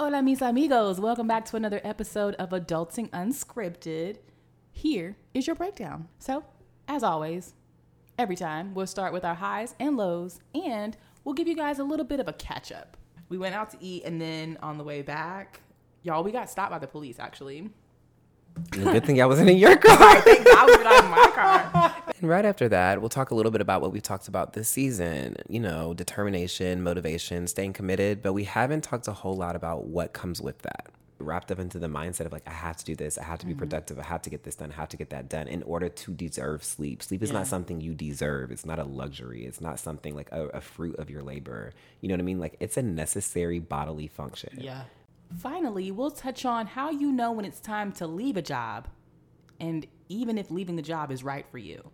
Hola, mis amigos. Welcome back to another episode of Adulting Unscripted. Here is your breakdown. So, as always, every time we'll start with our highs and lows, and we'll give you guys a little bit of a catch up. We went out to eat, and then on the way back, y'all, we got stopped by the police actually. Good thing I wasn't in your car. Thank God we were not in my car. And right after that, we'll talk a little bit about what we've talked about this season. You know, determination, motivation, staying committed. But we haven't talked a whole lot about what comes with that. Wrapped up into the mindset of like, I have to do this, I have to be mm-hmm. productive, I have to get this done, I have to get that done in order to deserve sleep. Sleep is Yeah. not something you deserve, it's not a luxury, it's not something like a, a fruit of your labor. You know what I mean? Like, it's a necessary bodily function. Yeah. Finally, we'll touch on how you know when it's time to leave a job and even if leaving the job is right for you.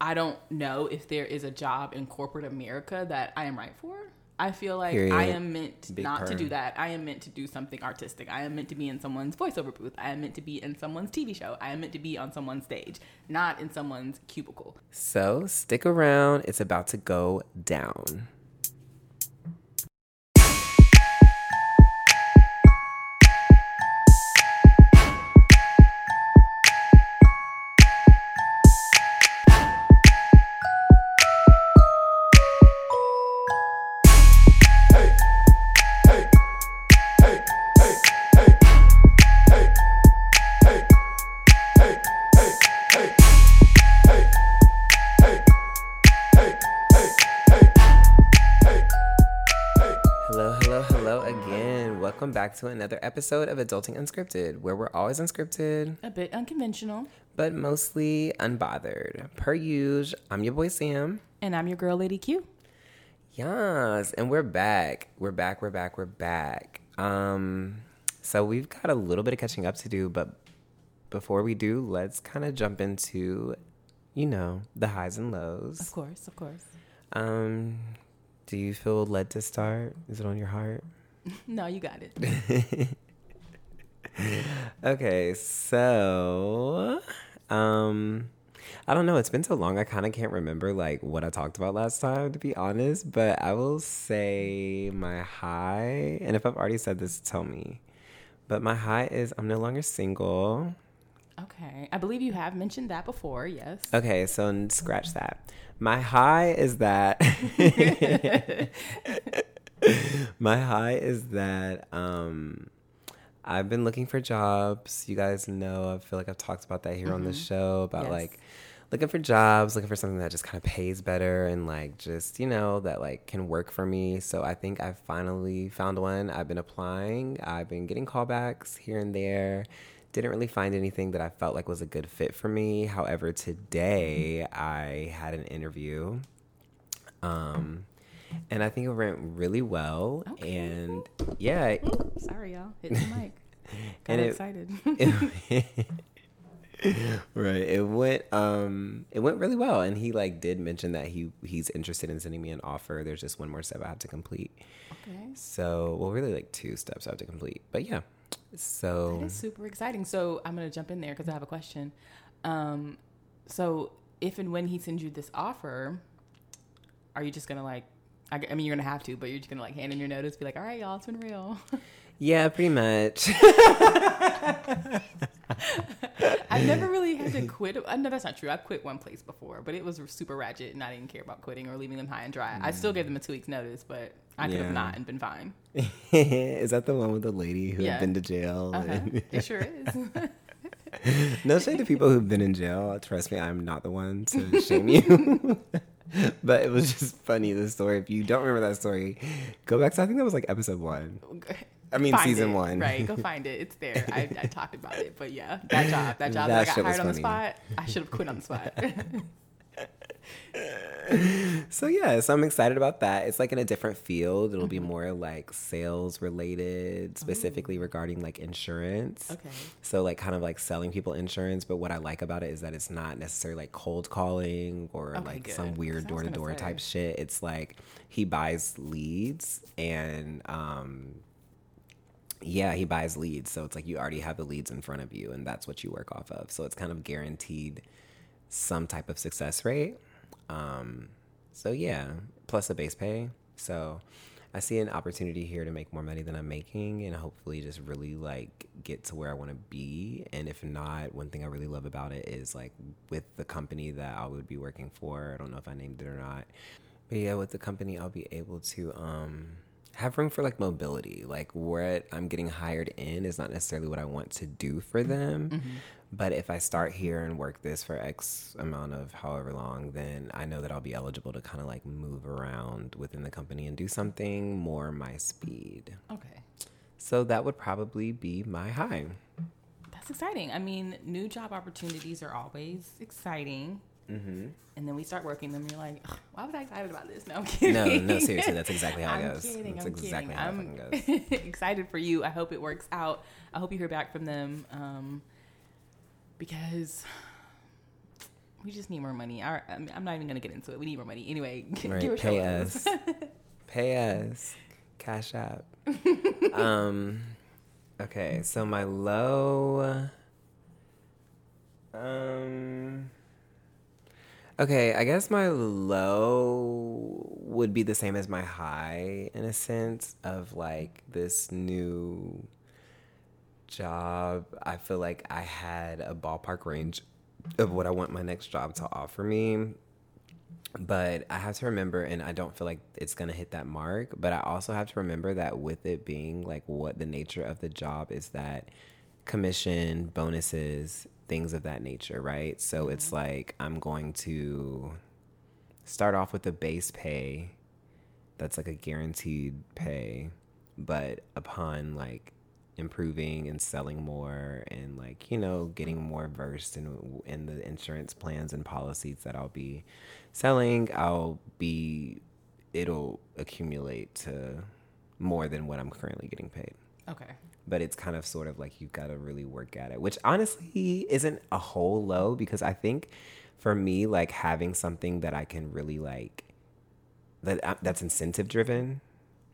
I don't know if there is a job in corporate America that I am right for. I feel like I am meant Big not to do that. I am meant to do something artistic. I am meant to be in someone's voiceover booth. I am meant to be in someone's TV show. I am meant to be on someone's stage, not in someone's cubicle. So stick around, it's about to go down. Back to another episode of Adulting Unscripted, where we're always unscripted, A bit unconventional. but mostly unbothered. Per usual, I'm your boy Sam. And I'm your girl, Lady Q. Yes, and we're back. We're back, we're back, we're back. Um, so we've got a little bit of catching up to do, but before we do, let's kind of jump into, you know, the highs and lows. Of course, of course. Um, do you feel led to start? Is it on your heart? No, you got it. Okay, so um I don't know, it's been so long I kind of can't remember like what I talked about last time to be honest, but I will say my high and if I've already said this tell me. But my high is I'm no longer single. Okay. I believe you have mentioned that before, yes. Okay, so scratch that. My high is that my high is that um I've been looking for jobs. You guys know, I feel like I've talked about that here on the show about Yes. like looking for jobs, looking for something that just kind of pays better and like just, you know, that like can work for me. So I think I finally found one. I've been applying. I've been getting callbacks here and there. Didn't really find anything that I felt like was a good fit for me. However, today I had an interview. Um and I think it went really well. Okay. And yeah, Sorry, y'all. Hit the mic. Got And it- excited. right it went um it went really well and he like did mention that he he's interested in sending me an offer there's just one more step i have to complete okay. so well really like two steps i have to complete but yeah so That is super exciting. So I'm going to jump in there because I have a question. Um, so if and when he sends you this offer, are you just going to like, I, I mean, you're going to have to, but you're just going to like hand in your notice, be like, all right, y'all, it's been real. yeah pretty much I've never really had to quit. Uh, no, that's not true. I've quit one place before, but it was super ratchet and I didn't care about quitting or leaving them high and dry. I still gave them a two weeks notice, but I could have not and been fine. is that the one with the lady who Yeah. had been to jail Uh-huh. and- it sure is. no shade to people who've been in jail. Trust me, I'm not the one to shame you. but it was just funny the story. If you don't remember that story, go back to I think that was like episode one. I mean, Find season it. one. Right, go find it. It's there. I, I talked about it, but yeah, that job, that job that, That I got hired on the spot. I should have quit on the spot. So yeah, so I'm excited about that. It's like in a different field. It'll be more like sales related, specifically regarding like insurance. okay. So like kind of like selling people insurance, but what I like about it is that it's not necessarily like cold calling or Okay, like good. some weird door to door type shit. It's like he buys leads and um yeah, he buys leads. So it's like you already have the leads in front of you and that's what you work off of. So it's kind of guaranteed some type of success rate. Um so yeah, plus a base pay. So I see an opportunity here to make more money than I'm making and hopefully just really like get to where I want to be. And if not, one thing I really love about it is like with the company that I would be working for, I don't know if I named it or not. But yeah, with the company I'll be able to um have room for like mobility. Like what I'm getting hired in is not necessarily what I want to do for them. Mm-hmm. But if I start here and work this for X amount of however long, then I know that I'll be eligible to kind of like move around within the company and do something more my speed. Okay. So that would probably be my high. That's exciting. I mean, new job opportunities are always exciting. Mm-hmm. And then we start working them. You're like, why was I excited about this? No, I'm kidding. No, no, seriously, that's exactly how it I'm goes. Kidding, that's I'm exactly kidding. how I'm it goes. excited for you. I hope it works out. I hope you hear back from them um, because we just need more money. Our, I mean, I'm not even gonna get into it. We need more money anyway. Right, give pay us, pay us, cash app. um, okay, so my low. Um. Okay, I guess my low would be the same as my high in a sense of like this new job. I feel like I had a ballpark range of what I want my next job to offer me. But I have to remember, and I don't feel like it's going to hit that mark, but I also have to remember that with it being like what the nature of the job is that commission, bonuses, things of that nature, right? So mm-hmm. it's like I'm going to start off with a base pay that's like a guaranteed pay, but upon like improving and selling more and like you know getting more versed in in the insurance plans and policies that I'll be selling, I'll be it'll accumulate to more than what I'm currently getting paid. Okay but it's kind of sort of like you've got to really work at it, which honestly isn't a whole low because I think for me, like having something that I can really like that uh, that's incentive driven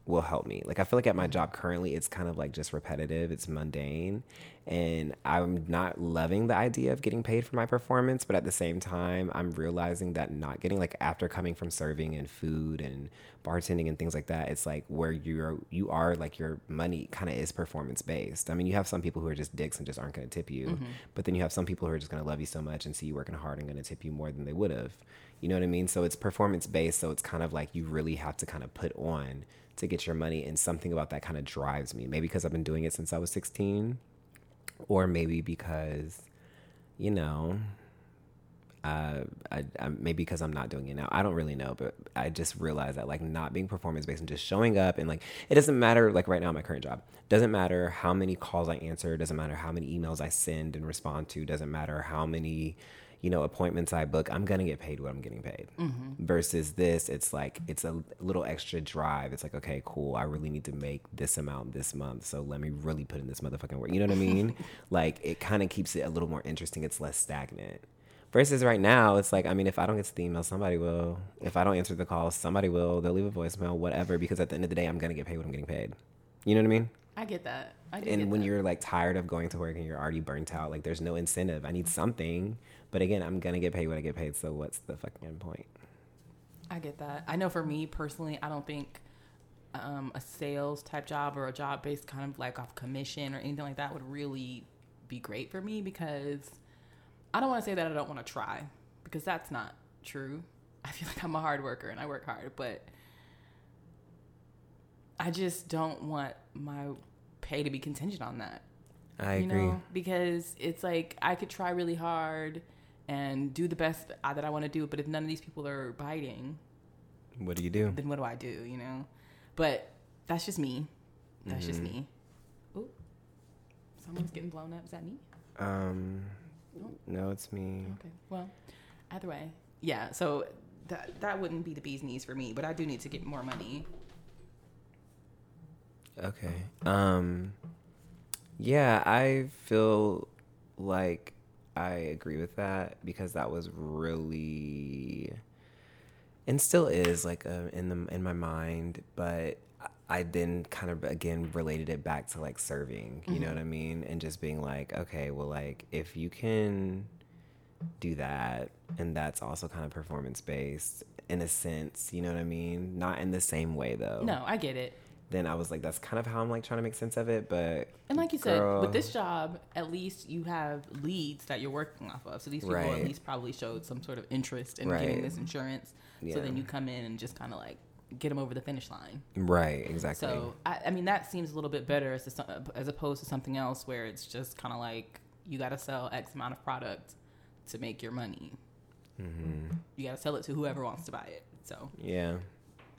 will help me. Like I feel like at my job currently it's kind of like just repetitive, it's mundane, and I'm not loving the idea of getting paid for my performance, but at the same time, I'm realizing that not getting like after coming from serving and food and bartending and things like that, it's like where you're you are like your money kind of is performance based. I mean, you have some people who are just dicks and just aren't going to tip you, mm-hmm. but then you have some people who are just going to love you so much and see you working hard and going to tip you more than they would have. You know what I mean? So it's performance based, so it's kind of like you really have to kind of put on to get your money. And something about that kind of drives me. Maybe because I've been doing it since I was 16, or maybe because, you know, uh, I, I, maybe because I'm not doing it now. I don't really know, but I just realized that like not being performance based and just showing up and like it doesn't matter. Like right now, my current job doesn't matter how many calls I answer, doesn't matter how many emails I send and respond to, doesn't matter how many you know, appointments I book, I'm gonna get paid what I'm getting paid. Mm-hmm. Versus this, it's like it's a little extra drive. It's like, okay, cool. I really need to make this amount this month, so let me really put in this motherfucking work. You know what I mean? like it kind of keeps it a little more interesting. It's less stagnant. Versus right now, it's like, I mean, if I don't get to the email, somebody will. If I don't answer the call, somebody will. They'll leave a voicemail, whatever. Because at the end of the day, I'm gonna get paid what I'm getting paid. You know what I mean? I get that. I and when that. you're like tired of going to work and you're already burnt out, like there's no incentive. I need something but again, I'm gonna get paid what I get paid. So what's the fucking point? I get that. I know for me personally, I don't think um, a sales type job or a job based kind of like off commission or anything like that would really be great for me because I don't want to say that I don't want to try because that's not true. I feel like I'm a hard worker and I work hard, but I just don't want my pay to be contingent on that. I you agree. Know? Because it's like I could try really hard and do the best that I want to do. But if none of these people are biting, what do you do? Then what do I do? You know, but that's just me. That's mm-hmm. just me. Ooh, someone's getting blown up. Is that me? Um, oh. no, it's me. Okay. Well, either way, yeah. So that that wouldn't be the bee's knees for me, but I do need to get more money. Okay. Um. Yeah, I feel like I agree with that because that was really and still is like uh, in the in my mind, but I then kind of again related it back to like serving, you mm-hmm. know what I mean, and just being like, okay, well, like if you can do that. And that's also kind of performance based in a sense. You know what I mean? Not in the same way though. No, I get it. Then I was like, that's kind of how I'm like trying to make sense of it. But And like you Girl. said, with this job, at least you have leads that you're working off of. So these people Right. at least probably showed some sort of interest in Right. getting this insurance. Yeah. So then you come in and just kind of like get them over the finish line. right, exactly. So I, I mean, that seems a little bit better as, to, as opposed to something else where it's just kind of like you got to sell X amount of product to make your money. hmm You got to sell it to whoever wants to buy it. So Yeah.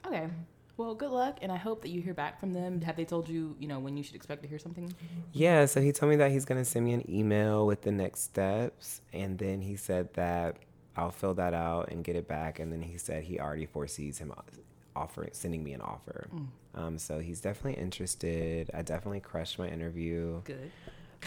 okay. Well, good luck, and I hope that you hear back from them. Have they told you, you know, when you should expect to hear something? Yeah, so he told me that he's gonna send me an email with the next steps, and then he said that I'll fill that out and get it back, and then he said he already foresees him offering sending me an offer. Um, so he's definitely interested. I definitely crushed my interview, Good.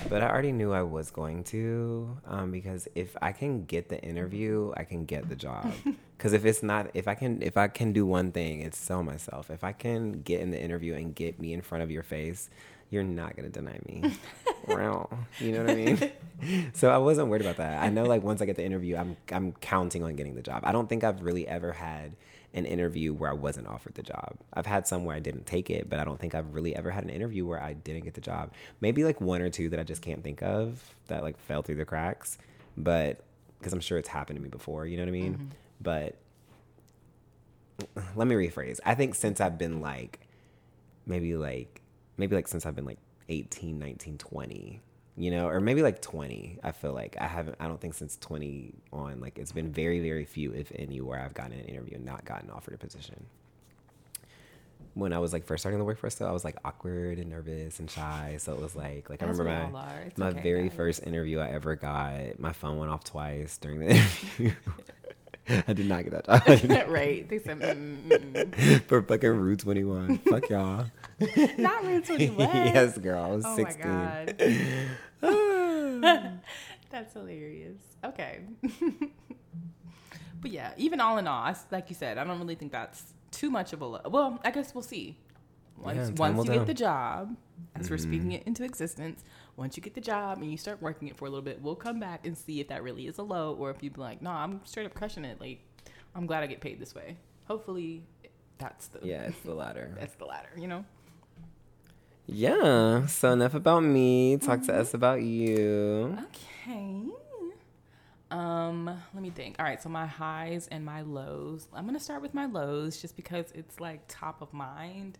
But I already knew I was going to um, because if I can get the interview, I can get the job. Because if it's not, if I can, if I can do one thing, it's sell myself. If I can get in the interview and get me in front of your face, you're not gonna deny me. Wow. you know what I mean? So I wasn't worried about that. I know, like once I get the interview, I'm I'm counting on getting the job. I don't think I've really ever had an interview where I wasn't offered the job. I've had some where I didn't take it, but I don't think I've really ever had an interview where I didn't get the job. Maybe like one or two that I just can't think of that like fell through the cracks, but because I'm sure it's happened to me before. You know what I mean? Mm-hmm. But let me rephrase. I think since I've been like maybe like maybe like since I've been like 18, 19, 20, you know, or maybe like 20. I feel like I haven't I don't think since 20 on like it's been very very few if any where I've gotten an interview and not gotten offered a position. When I was like first starting the workforce though, I was like awkward and nervous and shy, so it was like like I remember my all are. It's my okay, very guys. first interview I ever got, my phone went off twice during the interview. I did not get that job. right. They said, mm. For fucking Rue 21. Fuck y'all. not Rue 21. yes, girl. I was Oh 16. my god. That's hilarious. Okay. but yeah, even all in all, I like you said, I don't really think that's too much of a lo- well. I guess we'll see. Once Yeah, once you. Mm-hmm. get the job, as we're speaking it into existence, once you get the job and you start working it for a little bit, we'll come back and see if that really is a low or if you'd be like, no, I'm straight up crushing it. Like, I'm glad I get paid this way. Hopefully, that's the yeah, it's the latter. that's the latter. You know. Yeah. So enough about me. Talk to us about you. Okay. Um, let me think. All right, so my highs and my lows. I'm gonna start with my lows just because it's like top of mind.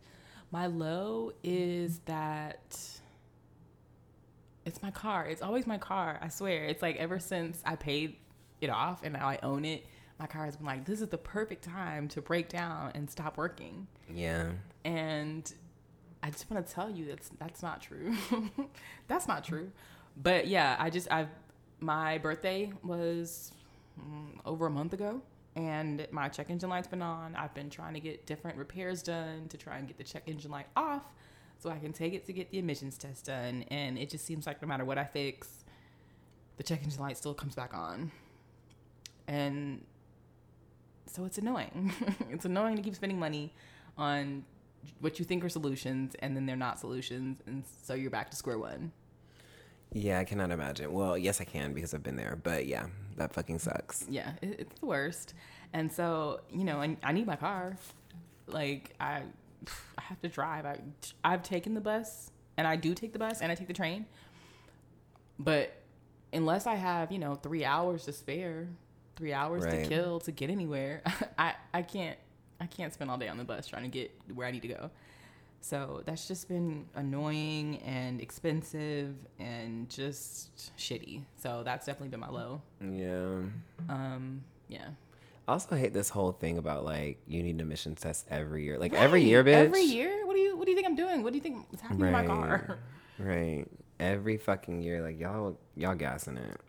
My low is that it's my car. It's always my car. I swear. It's like ever since I paid it off and now I own it, my car has been like, this is the perfect time to break down and stop working. Yeah. And I just want to tell you that's that's not true. that's not true. But yeah, I just I've my birthday was mm, over a month ago and my check engine light's been on. I've been trying to get different repairs done to try and get the check engine light off so I can take it to get the emissions test done and it just seems like no matter what I fix, the check engine light still comes back on. And so it's annoying. it's annoying to keep spending money on what you think are solutions and then they're not solutions and so you're back to square one. Yeah, I cannot imagine. Well, yes, I can because I've been there. But yeah, that fucking sucks. Yeah, it's the worst. And so, you know, I, I need my car. Like I I have to drive. I I've taken the bus and I do take the bus and I take the train. But unless I have, you know, 3 hours to spare, 3 hours Right. to kill to get anywhere, I I can't I can't spend all day on the bus trying to get where I need to go. So that's just been annoying and expensive and just shitty. So that's definitely been my low. Yeah. Um, yeah. I also hate this whole thing about like you need an emissions test every year. Like every year, bitch. Every year? What do you What do you think I'm doing? What do you think is happening to my car? Right. Every fucking year, like y'all, y'all gassing it.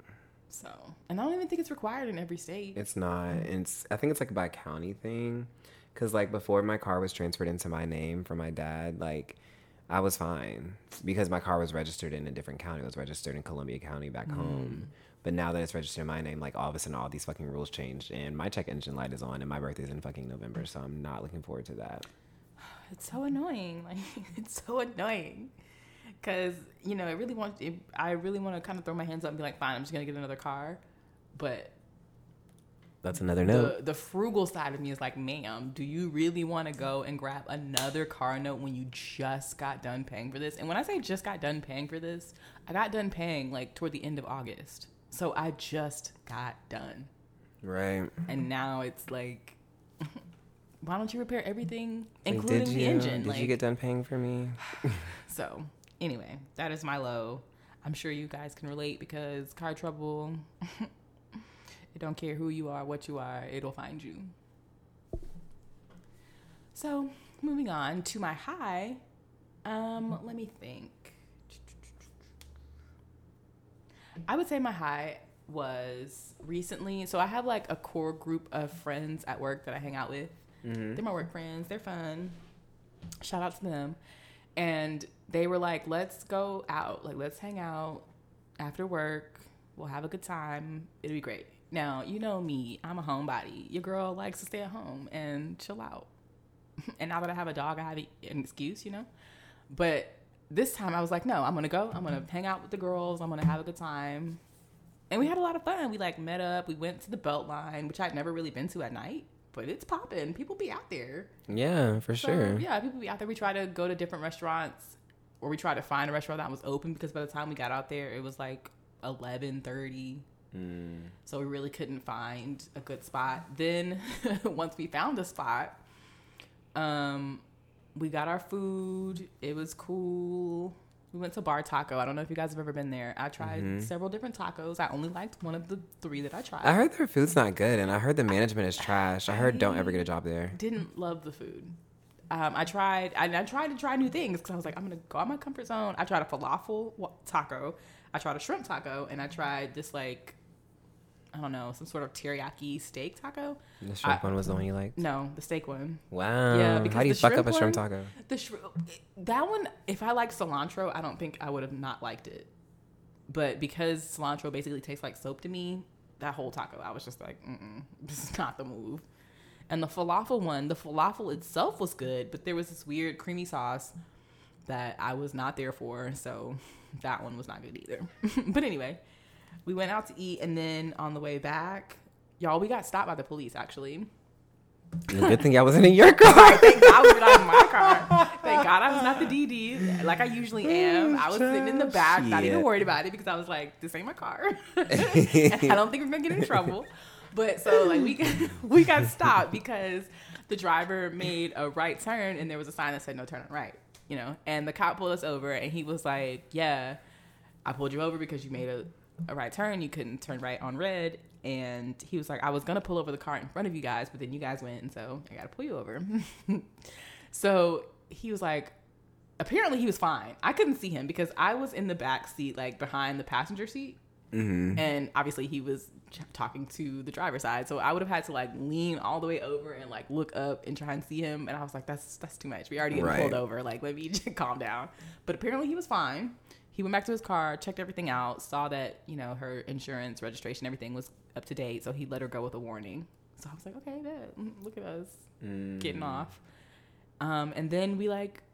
So, and I don't even think it's required in every state. It's not. It's. I think it's like a by county thing, because like before my car was transferred into my name from my dad, like I was fine because my car was registered in a different county. It was registered in Columbia County back mm. home. But now that it's registered in my name, like all of a sudden all these fucking rules changed, and my check engine light is on, and my birthday's in fucking November, so I'm not looking forward to that. It's so annoying. Like it's so annoying. Cause you know, it really wants. It, I really want to kind of throw my hands up and be like, fine, I'm just gonna get another car. But That's another note. the the frugal side of me is like, ma'am, do you really want to go and grab another car note when you just got done paying for this? And when I say just got done paying for this, I got done paying like toward the end of August. So I just got done. right. And now it's like why don't you repair everything including did the engine? Did like you get done paying for me? so anyway, that is my low. I'm sure you guys can relate because car trouble it don't care who you are, what you are, it'll find you. So, moving on to my high. Um, let me think. I would say my high was recently. So I have like a core group of friends at work that I hang out with. Mm-hmm. They're my work friends. They're fun. Shout out to them. And they were like, let's go out. Like, let's hang out after work. We'll have a good time. It'll be great. Now, you know me. I'm a homebody. Your girl likes to stay at home and chill out. and now that I have a dog, I have an excuse, you know? But this time I was like, no, I'm to go. I'm to hang out with the girls. I'm to have a good time. And we had a lot of fun. We like met up. We went to the Beltline, which I'd never really been to at night, but it's popping. People be out there. Yeah, for So, sure. yeah, people be out there. We try to go to different restaurants, or we try to find a restaurant that was open because by the time we got out there, it was like eleven thirty. Mm. So we really couldn't find a good spot. Then once we found a spot, um, we got our food. It was cool. We went to Bar Taco. I don't know if you guys have ever been there. I tried Mhm. several different tacos. I only liked one of the three that I tried. I heard their food's not good, and I heard the management is trash. I heard don't ever get a job there. didn't love the food. Um, I tried. I, I tried to try new things because I was like, I'm gonna go out my comfort zone. I tried a falafel taco. I tried a shrimp taco, and I tried this like, I don't know, some sort of teriyaki steak taco. The shrimp I- one was the one you liked. No, the steak one. Wow. Yeah, because How do you fuck up a shrimp one- taco? The shrimp. That one, if I liked cilantro, I don't think I would have not liked it. But because cilantro basically tastes like soap to me, that whole taco, I was just like, mm this is not the move. And the falafel one, the falafel itself was good, but there was this weird creamy sauce that I was not there for, so that one was not good either. but anyway, we went out to eat, and then on the way back, y'all, we got stopped by the police actually. The good thing I wasn't in your car. Thank God we were not in my car. Thank God I was not the DD like I usually am. I was sitting in the back, not even worried about it because I was like, this ain't my car. I don't think we're gonna get in trouble. But so like we got, we got stopped because the driver made a right turn and there was a sign that said no turn right. You know, and the cop pulled us over and he was like, "Yeah, I pulled you over because you made a, a right turn. You couldn't turn right on red." And he was like, "I was gonna pull over the car in front of you guys, but then you guys went, and so I gotta pull you over." so he was like, apparently he was fine. I couldn't see him because I was in the back seat, like behind the passenger seat, hmm and obviously he was talking to the driver's side. So I would have had to like lean all the way over and like look up and try and see him. And I was like, that's that's too much. We already getting Right. pulled over. Like let me just calm down. But apparently he was fine. He went back to his car, checked everything out, saw that you know her insurance, registration, everything was up to date. So he let her go with a warning. So I was like, okay, bet. look at us Mm. getting off. Um, and then we like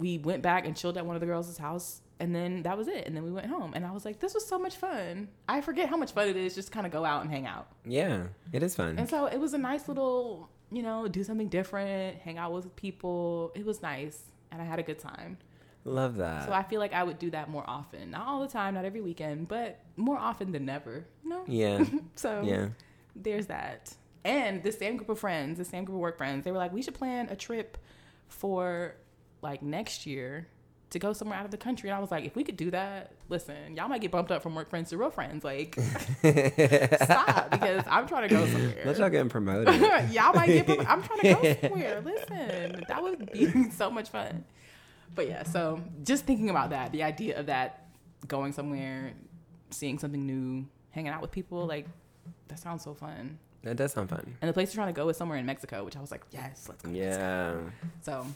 we went back and chilled at one of the girls' house and then that was it. And then we went home and I was like, this was so much fun. I forget how much fun it is just kind of go out and hang out. Yeah, it is fun. And so it was a nice little, you know, do something different, hang out with people. It was nice and I had a good time. Love that. So I feel like I would do that more often. Not all the time, not every weekend, but more often than never. You know? yeah, So yeah. there's that. And the same group of friends, the same group of work friends, they were like, we should plan a trip for like next year to go somewhere out of the country. And I was like, if we could do that, listen, y'all might get bumped up from work friends to real friends. Like, stop, because I'm trying to go somewhere. Let y'all getting promoted. y'all might get bumped. I'm trying to go somewhere. Listen, that would be so much fun. But yeah, so just thinking about that, the idea of that going somewhere, seeing something new, hanging out with people, like that sounds so fun. that does sound fun. And the place we're trying to go is somewhere in Mexico, which I was like, yes, let's go. Yeah. So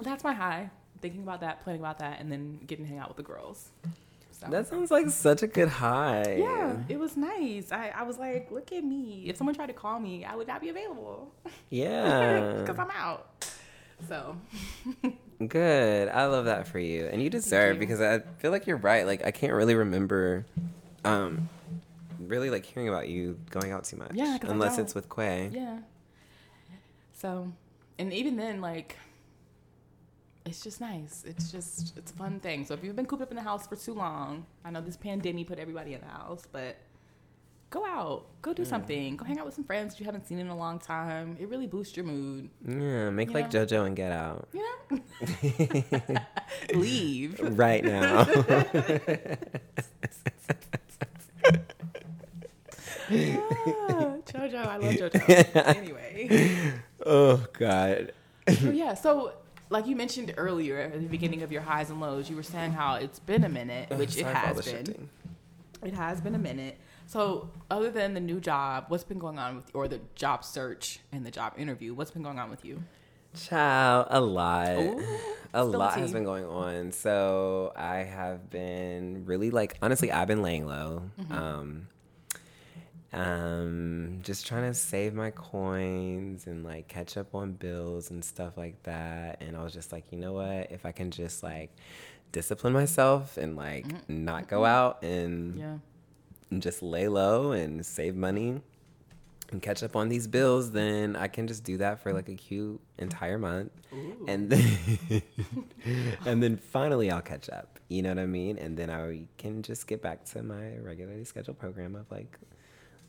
that's my high. Thinking about that, planning about that, and then getting to hang out with the girls. So That sounds like such a good high. yeah, it was nice. I, I was like, look at me. If someone tried to call me, I would not be available Yeah. because I'm out. So Good. I love that for you. And you deserve you. because I feel like you're right. Like I can't really remember um really like hearing about you going out too much. Yeah, unless it's with Quay. Yeah. So, and even then, like, it's just nice. It's just it's a fun thing. So if you've been cooped up in the house for too long, I know this pandemic put everybody in the house, but go out, go do something, go hang out with some friends you haven't seen in a long time. It really boosts your mood. Yeah, make You like know? JoJo and get out You know, leave. right now. Ah, JoJo, I love JoJo. anyway. oh God. So yeah, so like you mentioned earlier at the beginning of your highs and lows, you were saying how it's been a minute, which it has been. shifting. It has been a minute. So other than the new job, what's been going on with or the job search and the job interview? What's been going on with you? Child, a lot. Ooh, a lot has been going on. So I have been really like honestly, I've been laying low. Mm-hmm. Um um just trying to save my coins and like catch up on bills and stuff like that. And I was just like, you know what? If I can just like discipline myself and like not go out and Mm-hmm. Yeah. And just lay low and save money and catch up on these bills, then I can just do that for like a cute entire month. And then and then finally I'll catch up. You know what I mean? And then I can just get back to my regularly scheduled program of like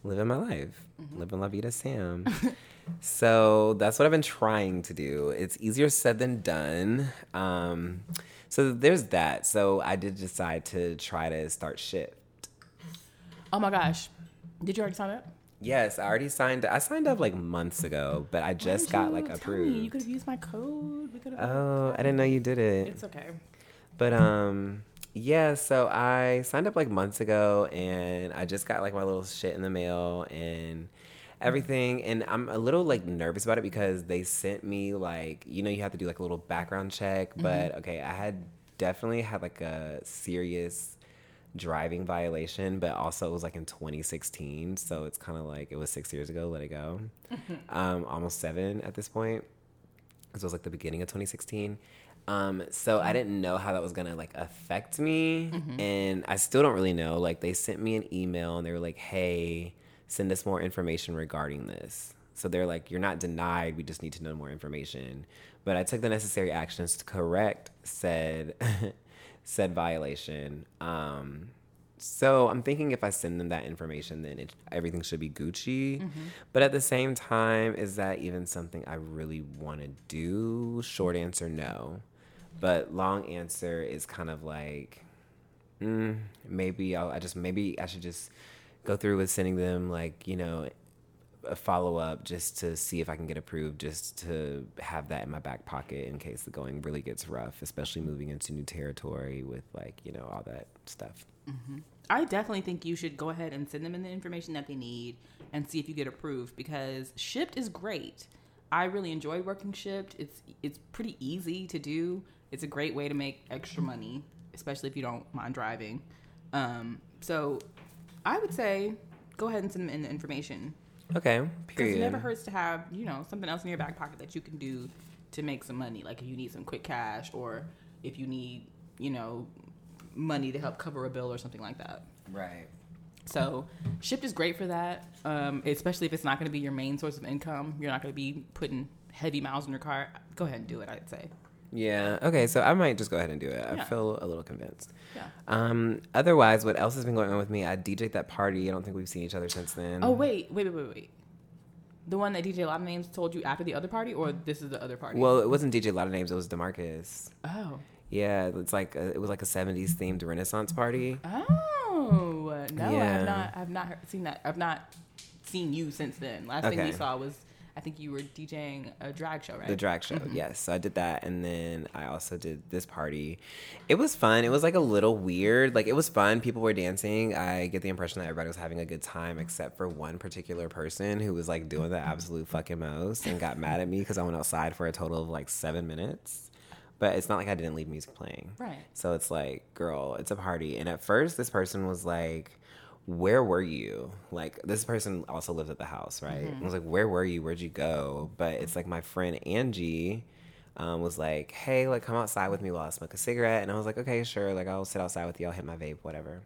living my life, living La Vida Sam. so that's what I've been trying to do. It's easier said than done. Um, so there's that. So I did decide to try to start Shipt. Oh my gosh. Did you already sign up? Yes, I already signed. I signed up like months ago, but I just got like approved. You could have used my code. We could have. Oh, I didn't know you did it. It's okay. But um yeah, so I signed up like months ago and I just got like my little shit in the mail and everything and I'm a little like nervous about it because they sent me like you know you have to do like a little background check, but okay, I had definitely had like a serious driving violation, but also it was like in 2016, so it's kind of like it was 6 years ago, let it go. um almost 7 at this point. It was like the beginning of 2016. Um, so I didn't know how that was gonna like affect me, and I still don't really know. Like they sent me an email and they were like, "Hey, send us more information regarding this." So they're like, "You're not denied. We just need to know more information." But I took the necessary actions to correct said said violation. Um, so I'm thinking if I send them that information, then it, everything should be Gucci. But at the same time, is that even something I really want to do? Short answer, no. But long answer is kind of like, mm, maybe I'll, I just maybe I should just go through with sending them like you know a follow up just to see if I can get approved, just to have that in my back pocket in case the going really gets rough, especially moving into new territory with like you know all that stuff. I definitely think you should go ahead and send them in the information that they need and see if you get approved because Shipt is great. I really enjoy working Shipt. It's it's pretty easy to do. It's a great way to make extra money, especially if you don't mind driving. Um, so I would say go ahead and send them in the information Okay, because it never hurts to have you know something else in your back pocket that you can do to make some money. Like if you need some quick cash or if you need you know money to help cover a bill or something like that. Right. So Shipt is great for that, um, especially if it's not going to be your main source of income. You're not going to be putting heavy miles in your car. Go ahead and do it. I'd say. Yeah. Okay. So I might just go ahead and do it. I Yeah. feel a little convinced. Yeah. Um. Otherwise, what else has been going on with me? I DJ'd that party. I don't think we've seen each other since then. Oh wait, wait, wait, wait, wait. The one that DJ Lot of Names told you after the other party, or this is the other party? Well, it wasn't DJ. A lot of names. It was Demarcus. oh, Yeah. It's like a, it was like a '70s themed Renaissance party. oh no, I have not. I've not heard, seen that. I've not seen you since then. Last thing we saw was, I think you were DJing a drag show, right? The drag show, Mm-hmm. yes. So I did that, and then I also did this party. It was fun. It was like a little weird. Like it was fun. People were dancing. I get the impression that everybody was having a good time, except for one particular person who was like doing the absolute fucking most and got mad at me because I went outside for a total of like seven minutes. But it's not like I didn't leave music playing. Right. So it's like, girl, it's a party. And at first, this person was like, Where were you? Like, this person also lives at the house, right? I was like, Where were you? Where'd you go? But it's like my friend Angie um, was like, Hey, like, come outside with me while I smoke a cigarette. And I was like, Okay, sure. Like, I'll sit outside with you. I'll hit my vape, whatever.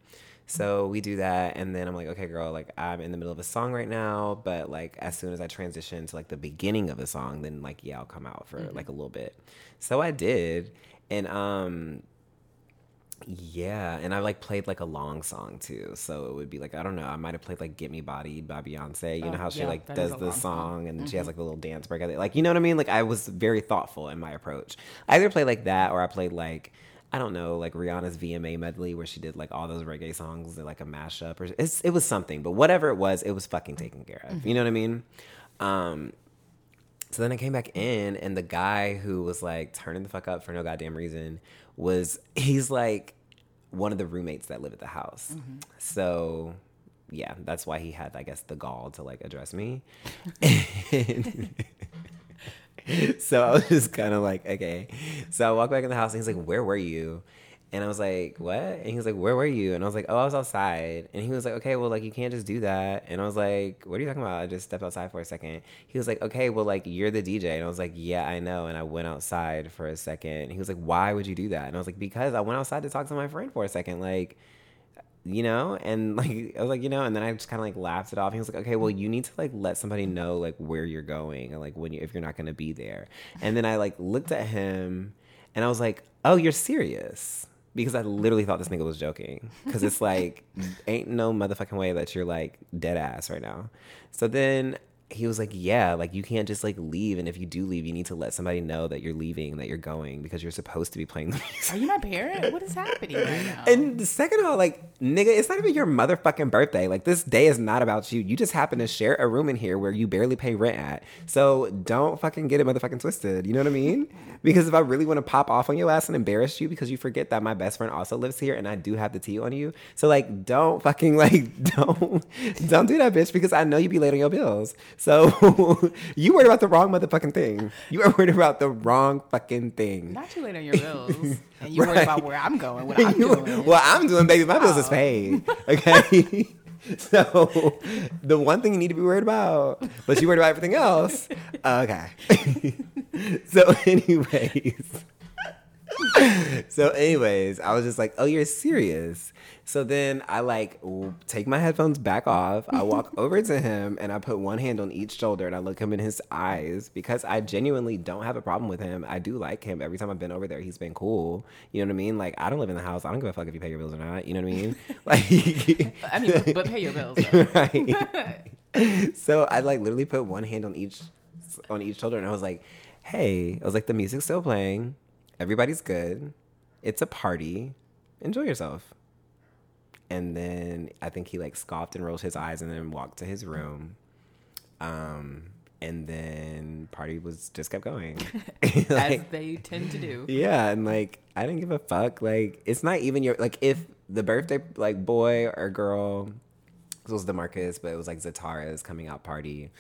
So we do that, and then I'm like, okay, girl, like I'm in the middle of a song right now, but like as soon as I transition to like the beginning of the song, then like yeah, I'll come out for like a little bit. So I did, and um, yeah, and I like played like a long song too. So it would be like I don't know, I might have played like "Get Me Bodied" by Beyonce. You Oh, know how she yeah, like does the song. song and she has like a little dance break. Like you know what I mean? Like I was very thoughtful in my approach. I either played like that or I played like. I don't know, like Rihanna's VMA medley where she did like all those reggae songs like a mashup or it's, it was something, but whatever it was, it was fucking taken care of. You know what I mean? Um, so then I came back in, and the guy who was like turning the fuck up for no goddamn reason was he's like one of the roommates that live at the house. Mm-hmm. So yeah, that's why he had, I guess, the gall to like address me. so I was just kind of like, okay. So I walked back in the house, and he's like, "Where were you?" And I was like, "What?" And he was like, "Where were you?" And I was like, "Oh, I was outside." And he was like, "Okay, well, like you can't just do that." And I was like, "What are you talking about?" I just stepped outside for a second. He was like, "Okay, well, like you're the DJ." And I was like, "Yeah, I know." And I went outside for a second. And he was like, "Why would you do that?" And I was like, "Because I went outside to talk to my friend for a second, like." you know and like i was like you know and then i just kind of like laughed it off he was like okay well you need to like let somebody know like where you're going and like when you if you're not going to be there and then i like looked at him and i was like oh you're serious because i literally thought this nigga was joking. Because it's like ain't no motherfucking way that you're like dead ass right now. So then he was like, "Yeah, like you can't just like leave, and if you do leave, you need to let somebody know that you're leaving, that you're going, because you're supposed to be playing the music." Are you my parent? What is happening right now? And the second of all, like, nigga, it's not even your motherfucking birthday. Like, this day is not about you. You just happen to share a room in here where you barely pay rent at. So don't fucking get it motherfucking twisted. You know what I mean? Because if I really want to pop off on your ass and embarrass you because you forget that my best friend also lives here and I do have the tea on you. So like, don't fucking like, don't, don't do that, bitch, because I know you'd be late on your bills. So you worried about the wrong motherfucking thing. You are worried about the wrong fucking thing. Not too late on your bills, and you worried about where I'm going, what I'm You- doing. What I'm doing, baby, my bills is Oh. paid. Okay. so the one thing you need to be worried about, but you worried about everything else. Okay. so, anyways. So, anyways, I was just like, "Oh, you're serious." So then I like take my headphones back off. I walk over to him and I put one hand on each shoulder and I look him in his eyes because I genuinely don't have a problem with him. I do like him. Every time I've been over there, he's been cool. You know what I mean? Like I don't live in the house. I don't give a fuck if you pay your bills or not. You know what I mean? Like I mean, but, pay your bills. though. right. so I like literally put one hand on each on each shoulder and I was like, "Hey," I was like, "The music's still playing. Everybody's good. It's a party. Enjoy yourself." And then I think he like scoffed and rolled his eyes and then walked to his room. Um, and then party was just kept going. as they tend to do. yeah, and like I didn't give a fuck. Like it's not even your like if the birthday like boy or girl, this was Demarcus, but it was like Zatara's coming out party.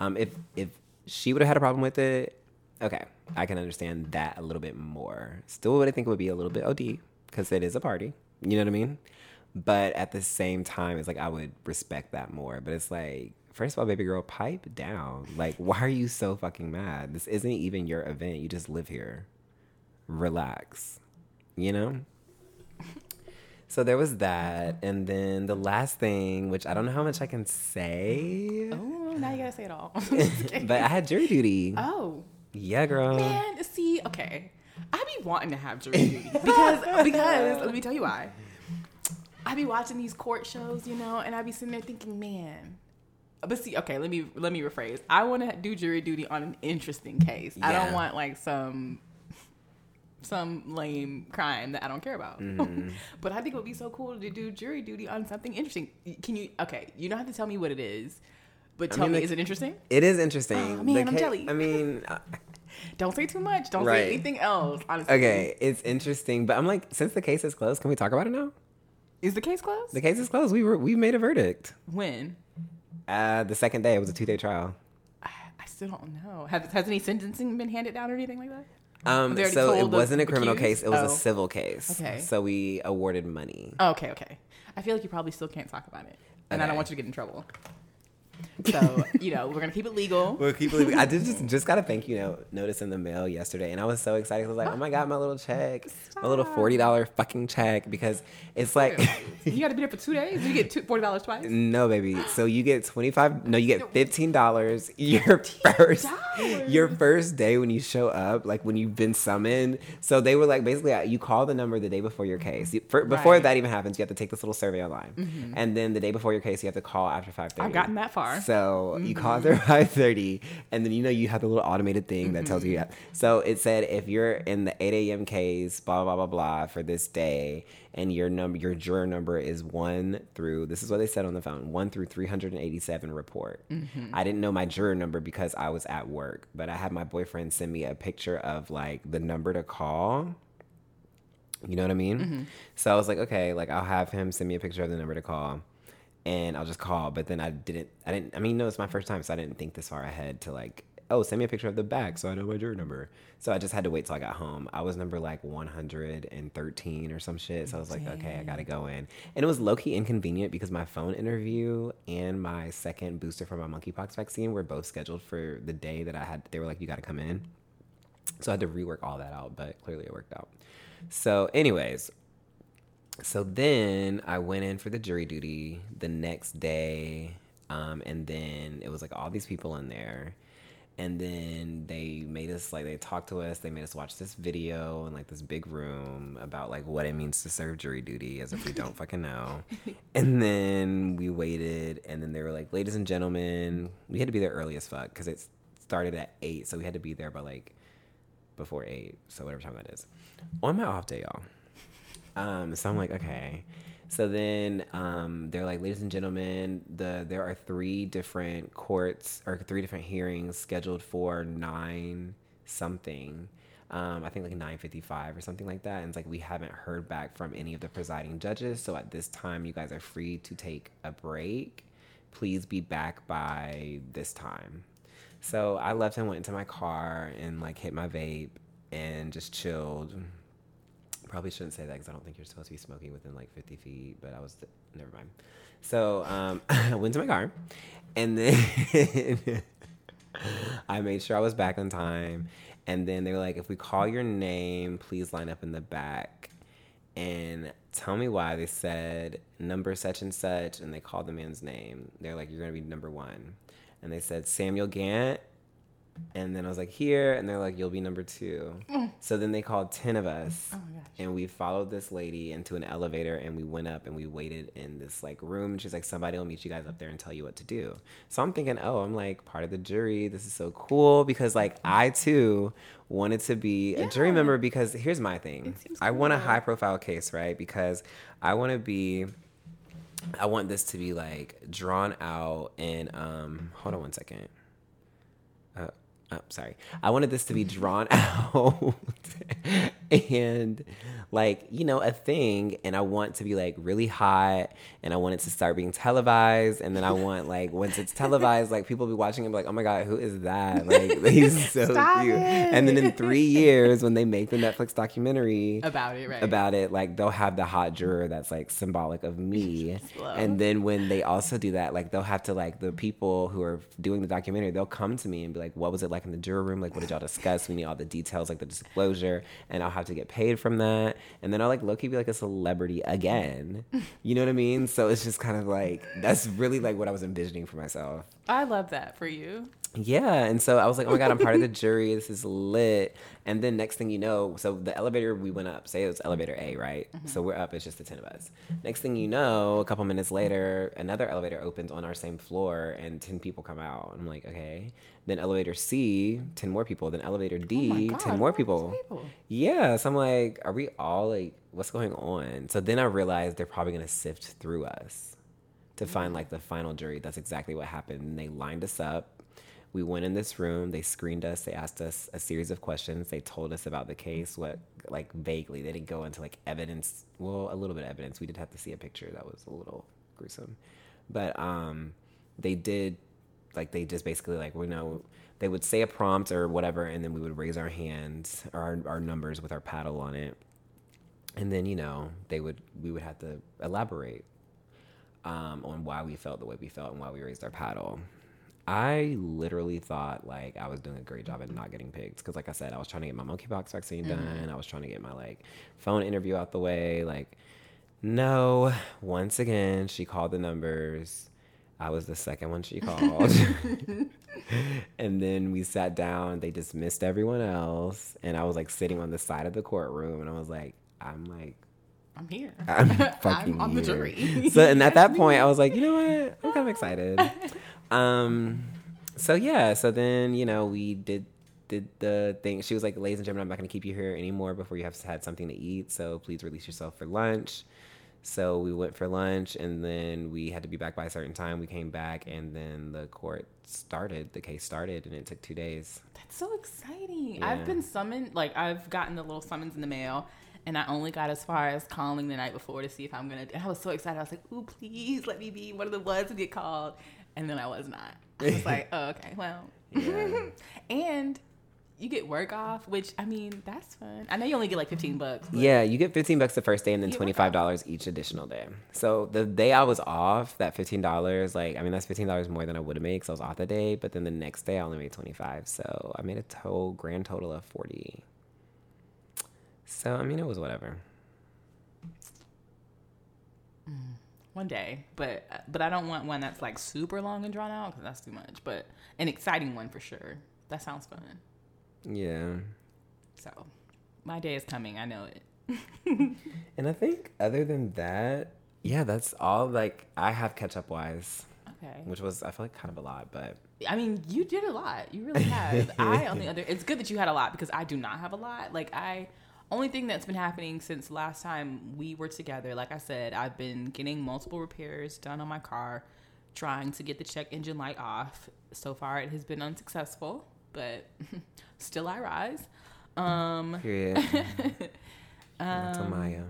Um, if if she would have had a problem with it, okay, I can understand that a little bit more. Still, would I think it would be a little bit OD because it is a party. You know what I mean? But at the same time, it's like I would respect that more. But it's like, first of all, baby girl, pipe down. Like, why are you so fucking mad? This isn't even your event. You just live here. Relax. You know? So there was that. And then the last thing, which I don't know how much I can say, Oh, now you gotta say it all. but I had jury duty. oh, Yeah, girl. man, see, okay, I be wanting to have jury duty because because let me tell you why. I be watching these court shows, you know, and I be sitting there thinking, man. But see, okay, let me let me rephrase. I want to do jury duty on an interesting case. I don't want like some some lame crime that I don't care about. Mm-hmm. but I think it would be so cool to do jury duty on something interesting. Can you? Okay, you don't have to tell me what it is, but tell mean, me, like- is it interesting? It is interesting. Oh, man, The I'm ca- jelly. I mean, uh, Don't say too much. Don't Right. say anything else. Honestly. okay, it's interesting, but I'm like, since the case is closed, can we talk about it now? Is the case closed? The case is closed. We were we made a verdict. when? Uh, the second day, it was a two day trial. I, I still don't know. Has, has any sentencing been handed down or anything like that? Um, so it wasn't a criminal accused? case; it was Oh. a civil case. Okay. So we awarded money. Oh, okay, okay. I feel like you probably still can't talk about it, and I don't want you to get in trouble. So you know we're gonna keep it legal. We'll keep believing. I did just just got a thank you note notice in the mail yesterday, and I was so excited. I was like, "Oh my god, my little check, my little forty dollar fucking check!" Because it's like, you got to be there for two days. You get two, forty dollars twice. no, baby. So you get twenty five. No, you get fifteen dollars. Your first, your first day when you show up, like when you've been summoned. So they were like, basically, uh, you call the number the day before your case. For, before Right. that even happens, you have to take this little survey online, and then the day before your case, you have to call after five thirty. I've gotten that far. So you call there mm-hmm. five thirty, and then you know you have the little automated thing that tells you. Yeah. Mm-hmm. So it said if you're in the eight a.m. case, blah blah blah blah for this day, and your number, your juror number is one through. This is what they said on the phone: one through three hundred and eighty-seven. Report. Mm-hmm. I didn't know my juror number because I was at work, but I had my boyfriend send me a picture of like the number to call. You know what I mean? So I was like, okay, like I'll have him send me a picture of the number to call and I'll just call. But then I didn't, I didn't, I mean, no, it's my first time, so I didn't think this far ahead to like, oh, send me a picture of the back so I know my juror number. So I just had to wait till I got home. I was number like 113 or some shit. So I was like, okay, I gotta go in. And it was low key inconvenient because my phone interview and my second booster for my monkeypox vaccine were both scheduled for the day that I had, they were like, you gotta come in. So I had to rework all that out, but clearly it worked out. So, anyways, so then I went in for the jury duty the next day, um, and then it was like all these people in there, and then they made us like they talked to us. They made us watch this video in like this big room about like what it means to serve jury duty, as if we don't fucking know. And then we waited, and then they were like, "Ladies and gentlemen, we had to be there early as fuck because it started at eight, so we had to be there by like before eight, so whatever time that is. On my off day, y'all. Um, so I'm like, okay. So then um, they're like, ladies and gentlemen, the there are three different courts or three different hearings scheduled for nine something. Um, I think like 9:55 or something like that. And it's like we haven't heard back from any of the presiding judges. So at this time, you guys are free to take a break. Please be back by this time. So I left and went into my car and like hit my vape and just chilled. Probably shouldn't say that because I don't think you're supposed to be smoking within like 50 feet, but I was, never mind. So um, I went to my car and then I made sure I was back on time. And then they were like, if we call your name, please line up in the back. And tell me why they said number such and such, and they called the man's name. They're like, you're going to be number one. And they said, Samuel Gant. And then I was like, here. And they're like, you'll be number two. So then they called 10 of us. Oh my gosh. And we followed this lady into an elevator and we went up and we waited in this like room. And she's like, somebody will meet you guys up there and tell you what to do. So I'm thinking, oh, I'm like part of the jury. This is so cool because like I too wanted to be a jury member because here's my thing. I want a high profile case, right? Because I want to be I want this to be like drawn out and um hold on one second. Oh, sorry. I wanted this to be drawn out and like, you know, a thing. And I want to be like really hot and I want it to start being televised. And then I want like, once it's televised, like people be watching and be like, oh my God, who is that? Like, he's so Stop cute. it. And then in three years, when they make the Netflix documentary About it, right? about it, like they'll have the hot juror that's like symbolic of me. And then when they also do that, like they'll have to like the people who are doing the documentary, they'll come to me and be like, "What was it like in the juror room? Like, what did y'all discuss? We need all the details, like the disclosure." And I'll have to get paid from that. And then I'll like low key be like a celebrity again. You know what I mean? So it's just kind of like that's really like what I was envisioning for myself. I love that for you. Yeah, and so I was like, oh my god, I'm part of the jury. This is lit. And then next thing you know, so the elevator we went up. Say it was elevator A, right? Mm-hmm. So we're up. It's just the ten of us. Next thing you know, a couple minutes later, another elevator opens on our same floor, and ten people come out. I'm like, okay. Then elevator C, ten more people. Then elevator D, Oh my God, ten more people. people. Yeah, so I'm like, are we all like, what's going on? So then I realized they're probably gonna sift through us to find like the final jury. That's exactly what happened. And they lined us up. We went in this room. They screened us. They asked us a series of questions. They told us about the case, what like vaguely. They didn't go into like evidence. Well, a little bit of evidence. We did have to see a picture that was a little gruesome, but um, they did like they just basically like we know they would say a prompt or whatever, and then we would raise our hands or our, our numbers with our paddle on it, and then you know they would we would have to elaborate um, on why we felt the way we felt and why we raised our paddle. I literally thought like I was doing a great job at not getting picked because, like I said, I was trying to get my monkeypox vaccine done. Mm-hmm. I was trying to get my like phone interview out the way. Like, no. Once again, she called the numbers. I was the second one she called. and then we sat down. They dismissed everyone else, and I was like sitting on the side of the courtroom, and I was like, I'm like I'm here. I'm fucking on the here. jury. So, and at that point. I was like, you know what? I'm kind of excited. Um, so yeah, so then you know we did did the thing. She was like, ladies and gentlemen, I'm not going to keep you here anymore before you have had something to eat. So please release yourself for lunch. So we went for lunch, and then we had to be back by a certain time. We came back, and then the court started. The case started, and it took two days. That's so exciting. Yeah. I've been summoned, like, I've gotten the little summons in the mail, and I only got as far as calling the night before to see if I'm. And I was so excited. I was like, ooh, please let me be one of the ones to get called. And then I was not. I was like, oh, okay, well. Yeah. and you get work off, which, I mean, that's fun. I know you only get like 15 bucks. Yeah, you get 15 bucks the first day and then You get work $25 each additional day. So the day I was off, that $15, like, I mean, that's $15 more than I would have made because I was off the day. But then the next day I only made 25 So I made a total, grand total of 40 So, I mean, it was whatever. Mm, one day but but i don't want one that's like super long and drawn out because that's too much but an exciting one for sure that sounds fun Yeah. so my day is coming i know it. And I think other than that, yeah, that's all like I have catch up wise, okay. which was, I feel like kind of a lot, but i mean you did a lot. You really have. I on the other it's good that you had a lot because i do not have a lot. Like i only thing that's been happening since last time we were together like i said i've been getting multiple repairs done on my car trying to get the check engine light off. So far it has been unsuccessful but still i rise um period. That's Um, Maya.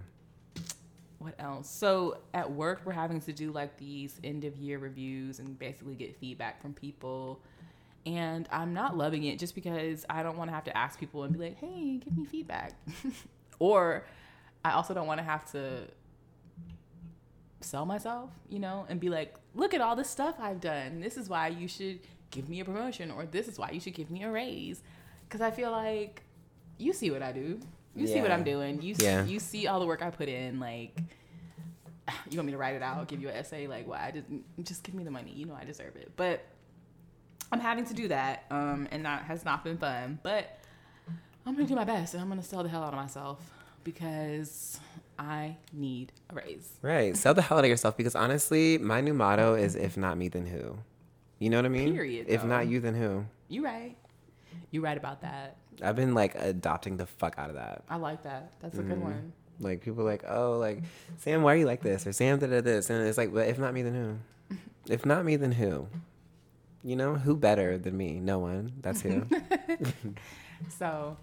what else? So at work, we're having to do like these end of year reviews and basically get feedback from people. And I'm not loving it just because I don't want to have to ask people and be like, hey, give me feedback. or I also don't want to have to sell myself, you know, and be like, look at all this stuff I've done. This is why you should give me a promotion, or this is why you should give me a raise. Because I feel like you see what I do. You see what I'm doing. You Yeah. you see all the work I put in. Like, you want me to write it out, give you an essay? Like, why? Just just give me the money. You know I deserve it. But I'm having to do that, um, and that has not been fun. But I'm gonna do my best, and I'm gonna sell the hell out of myself because I need a raise. Right. Sell the hell out of yourself because honestly, my new motto is if not me, then who? You know what I mean? Period, If though. not you, then who? You right. You right about that. I've been like adopting the fuck out of that. I like that. That's a good Mhm. one. Like people are like, oh, like Sam, why are you like this? Or Sam did this, and it's like, but if not me, then who? If not me, then who? You know, who better than me? No one. That's who. So,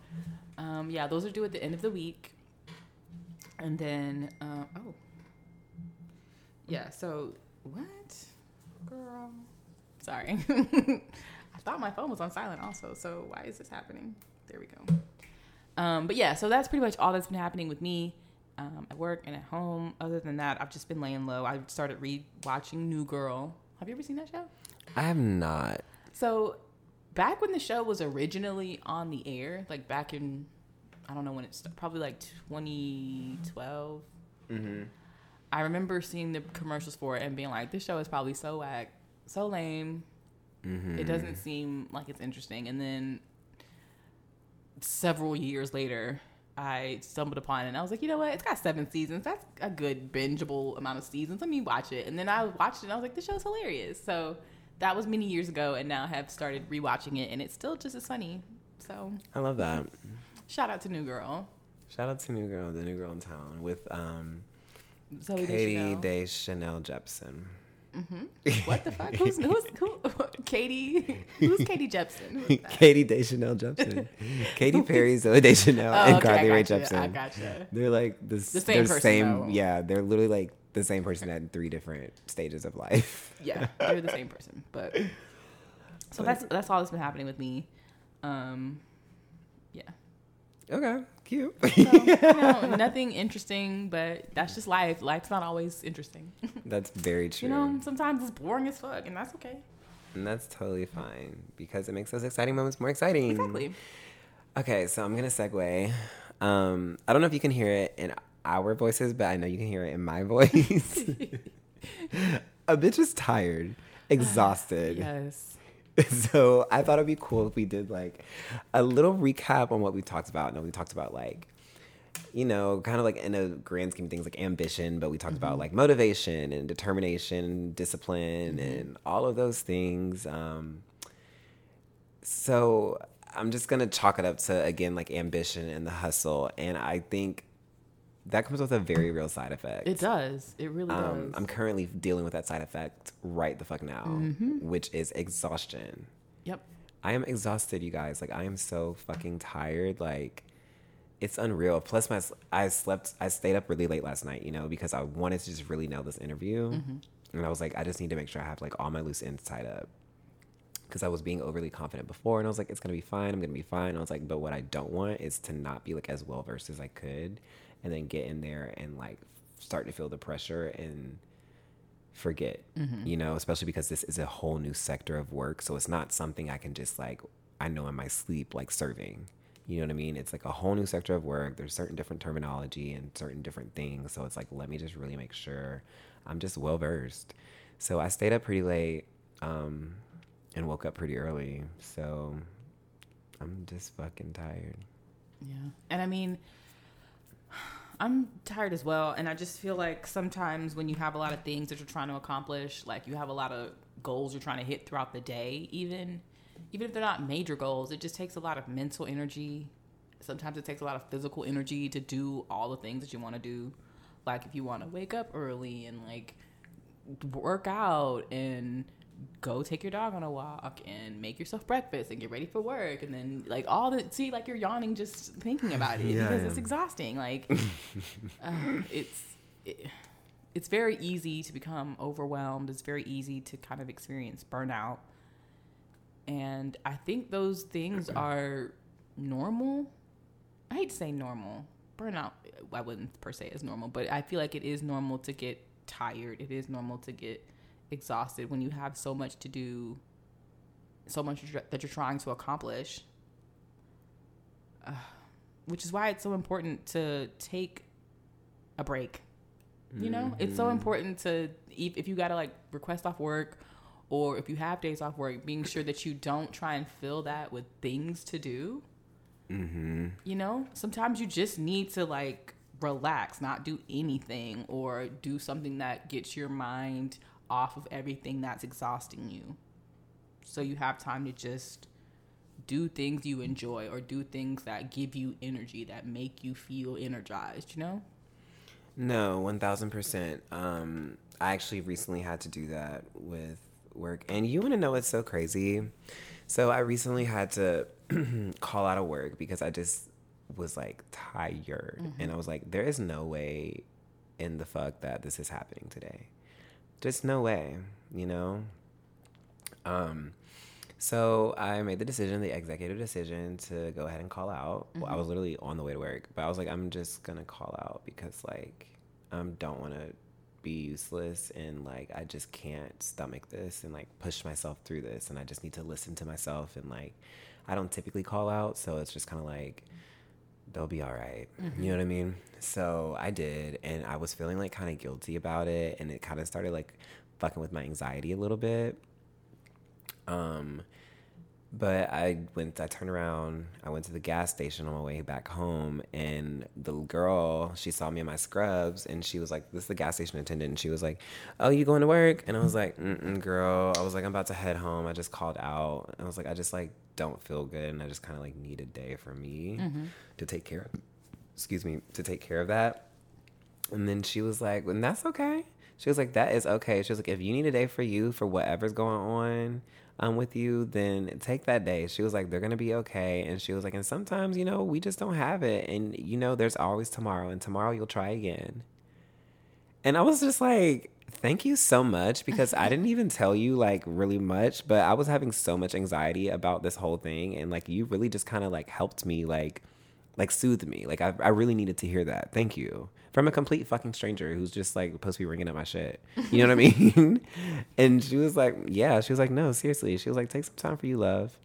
um, yeah, those are due at the end of the week. And then, uh, oh, yeah. So what, girl? Sorry, I thought my phone was on silent also. So why is this happening? There we go. Um, but yeah, so that's pretty much all that's been happening with me um, at work and at home. Other than that, I've just been laying low. I started re-watching New Girl. Have you ever seen that show? I have not. So, back when the show was originally on the air, like back in, I don't know when it's probably like 2012. Mm-hmm. I remember seeing the commercials for it and being like, "This show is probably so whack, so lame. Mm-hmm. It doesn't seem like it's interesting." And then several years later, I stumbled upon it and I was like, "You know what? It's got seven seasons. That's a good bingeable amount of seasons. Let me watch it." And then I watched it and I was like, "This show's hilarious." So that was many years ago, and now I have started rewatching it, and it's still just as funny. So I love that. shout out to New Girl. Shout out to New Girl, the New Girl in Town with um, Zooey Katie Deschanel. Day Chanel Jepsen. What the fuck? Who's who's who? Katie? Who's Katie Jepsen? Who is? Katie Deschanel Jepsen. Katy Perry, Zooey Deschanel, Oh, and okay, Carly Rae. Jepsen. I gotcha. They're like the, The same they're person, Same, though. yeah, they're literally like the same person at three different stages of life. Yeah, they're the same person. But so But- that's that's all that's been happening with me. Um, yeah. Okay, cute. So, you know, nothing interesting, but that's just life. Life's not always interesting. that's very true. You know, sometimes it's boring as fuck, and that's okay. And that's totally fine because it makes those exciting moments more exciting. Exactly. Okay, so I'm gonna segue. Um, I don't know if you can hear it in our voices, but I know you can hear it in my voice. a bitch is tired, exhausted. yes. So I thought it'd be cool if we did like a little recap on what we talked about. No, we talked about like, you know, kind of like in a grand scheme of things like ambition, but we talked mm-hmm. about like motivation and determination, discipline, mm-hmm. and all of those things. Um, so I'm just gonna chalk it up to again like ambition and the hustle, and I think that comes with a very real side effect. It does. It really um, does. I'm currently dealing with that side effect right the fuck now, mm-hmm. which is exhaustion. Yep. I am exhausted, you guys. Like I am so fucking tired. Like it's unreal. Plus, my I slept. I stayed up really late last night. You know, because I wanted to just really nail this interview, mm-hmm. and I was like, I just need to make sure I have like all my loose ends tied up. Because I was being overly confident before, and I was like, it's gonna be fine. I'm gonna be fine. And I was like, but what I don't want is to not be like as well versed as I could and then get in there and like start to feel the pressure and forget, mm-hmm. you know, especially because this is a whole new sector of work. So it's not something I can just like, I know in my sleep, like serving. You know what I mean? It's like a whole new sector of work. There's certain different terminology and certain different things. So it's like, let me just really make sure I'm just well versed. So I stayed up pretty late um, and woke up pretty early. So I'm just fucking tired. Yeah. And I mean, I'm tired as well, and I just feel like sometimes when you have a lot of things that you're trying to accomplish, like you have a lot of goals you're trying to hit throughout the day, even even if they're not major goals, it just takes a lot of mental energy. Sometimes it takes a lot of physical energy to do all the things that you want to do. Like if you want to wake up early and like work out and go take your dog on a walk and make yourself breakfast and get ready for work and then like all the see like you're yawning just thinking about it yeah, because it's exhausting like um, it's it, it's very easy to become overwhelmed. It's very easy to kind of experience burnout. And i think those things are normal. I hate to say normal. Burnout i wouldn't per se as normal but i feel like it is normal to get tired. It is normal to get exhausted when you have so much to do, so much that you're trying to accomplish. Uh, which is why it's so important to take a break. You know, mm-hmm. it's so mm-hmm. important to if you got to like request off work or if you have days off work, being sure that you don't try and fill that with things to do. Mm-hmm. You know, sometimes you just need to like relax, not do anything or do something that gets your mind off of everything that's exhausting you. So you have time to just do things you enjoy or do things that give you energy that make you feel energized, you know? No, 1000%. Um, I actually recently had to do that with work. And you want to know what's so crazy? So I recently had to call out of work because I just was like tired. Mm-hmm. And I was like, there is no way in the fuck that this is happening today. Just no way, you know? Um, so I made the decision, the executive decision to go ahead and call out. Mm-hmm. Well, I was literally on the way to work, but I was like, I'm just gonna call out because like I um, don't want to be useless and like I just can't stomach this and like push myself through this and I just need to listen to myself and like I don't typically call out, so it's just kind of like they'll be all right. mm-hmm. You know what I mean? So I did, and I was feeling like kind of guilty about it, and it kind of started like fucking with my anxiety a little bit. Um, but I went, I turned around, I went to the gas station on my way back home, and the girl, she saw me in my scrubs, and she was like, This is the gas station attendant. And she was like, Oh, you going to work? And I was like, Mm girl. I was like, I'm about to head home. I just called out. I was like, I just like don't feel good, and I just kind of like need a day for me mm-hmm. to take care of, excuse me, to take care of that. And then she was like, And that's okay. She was like, That is okay. She was like, If you need a day for you for whatever's going on, um, with you, then take that day. She was like, they're gonna be okay. And she was like, and sometimes, you know, we just don't have it. And you know, there's always tomorrow, and tomorrow you'll try again. And I was just like, thank you so much because I didn't even tell you like really much, but I was having so much anxiety about this whole thing. And like, you really just kind of like helped me like like soothed me. Like I, I really needed to hear that. Thank you from a complete fucking stranger who's just like supposed to be ringing up my shit. You know what I mean? and she was like, yeah. She was like, no, seriously. She was like, take some time for you, love.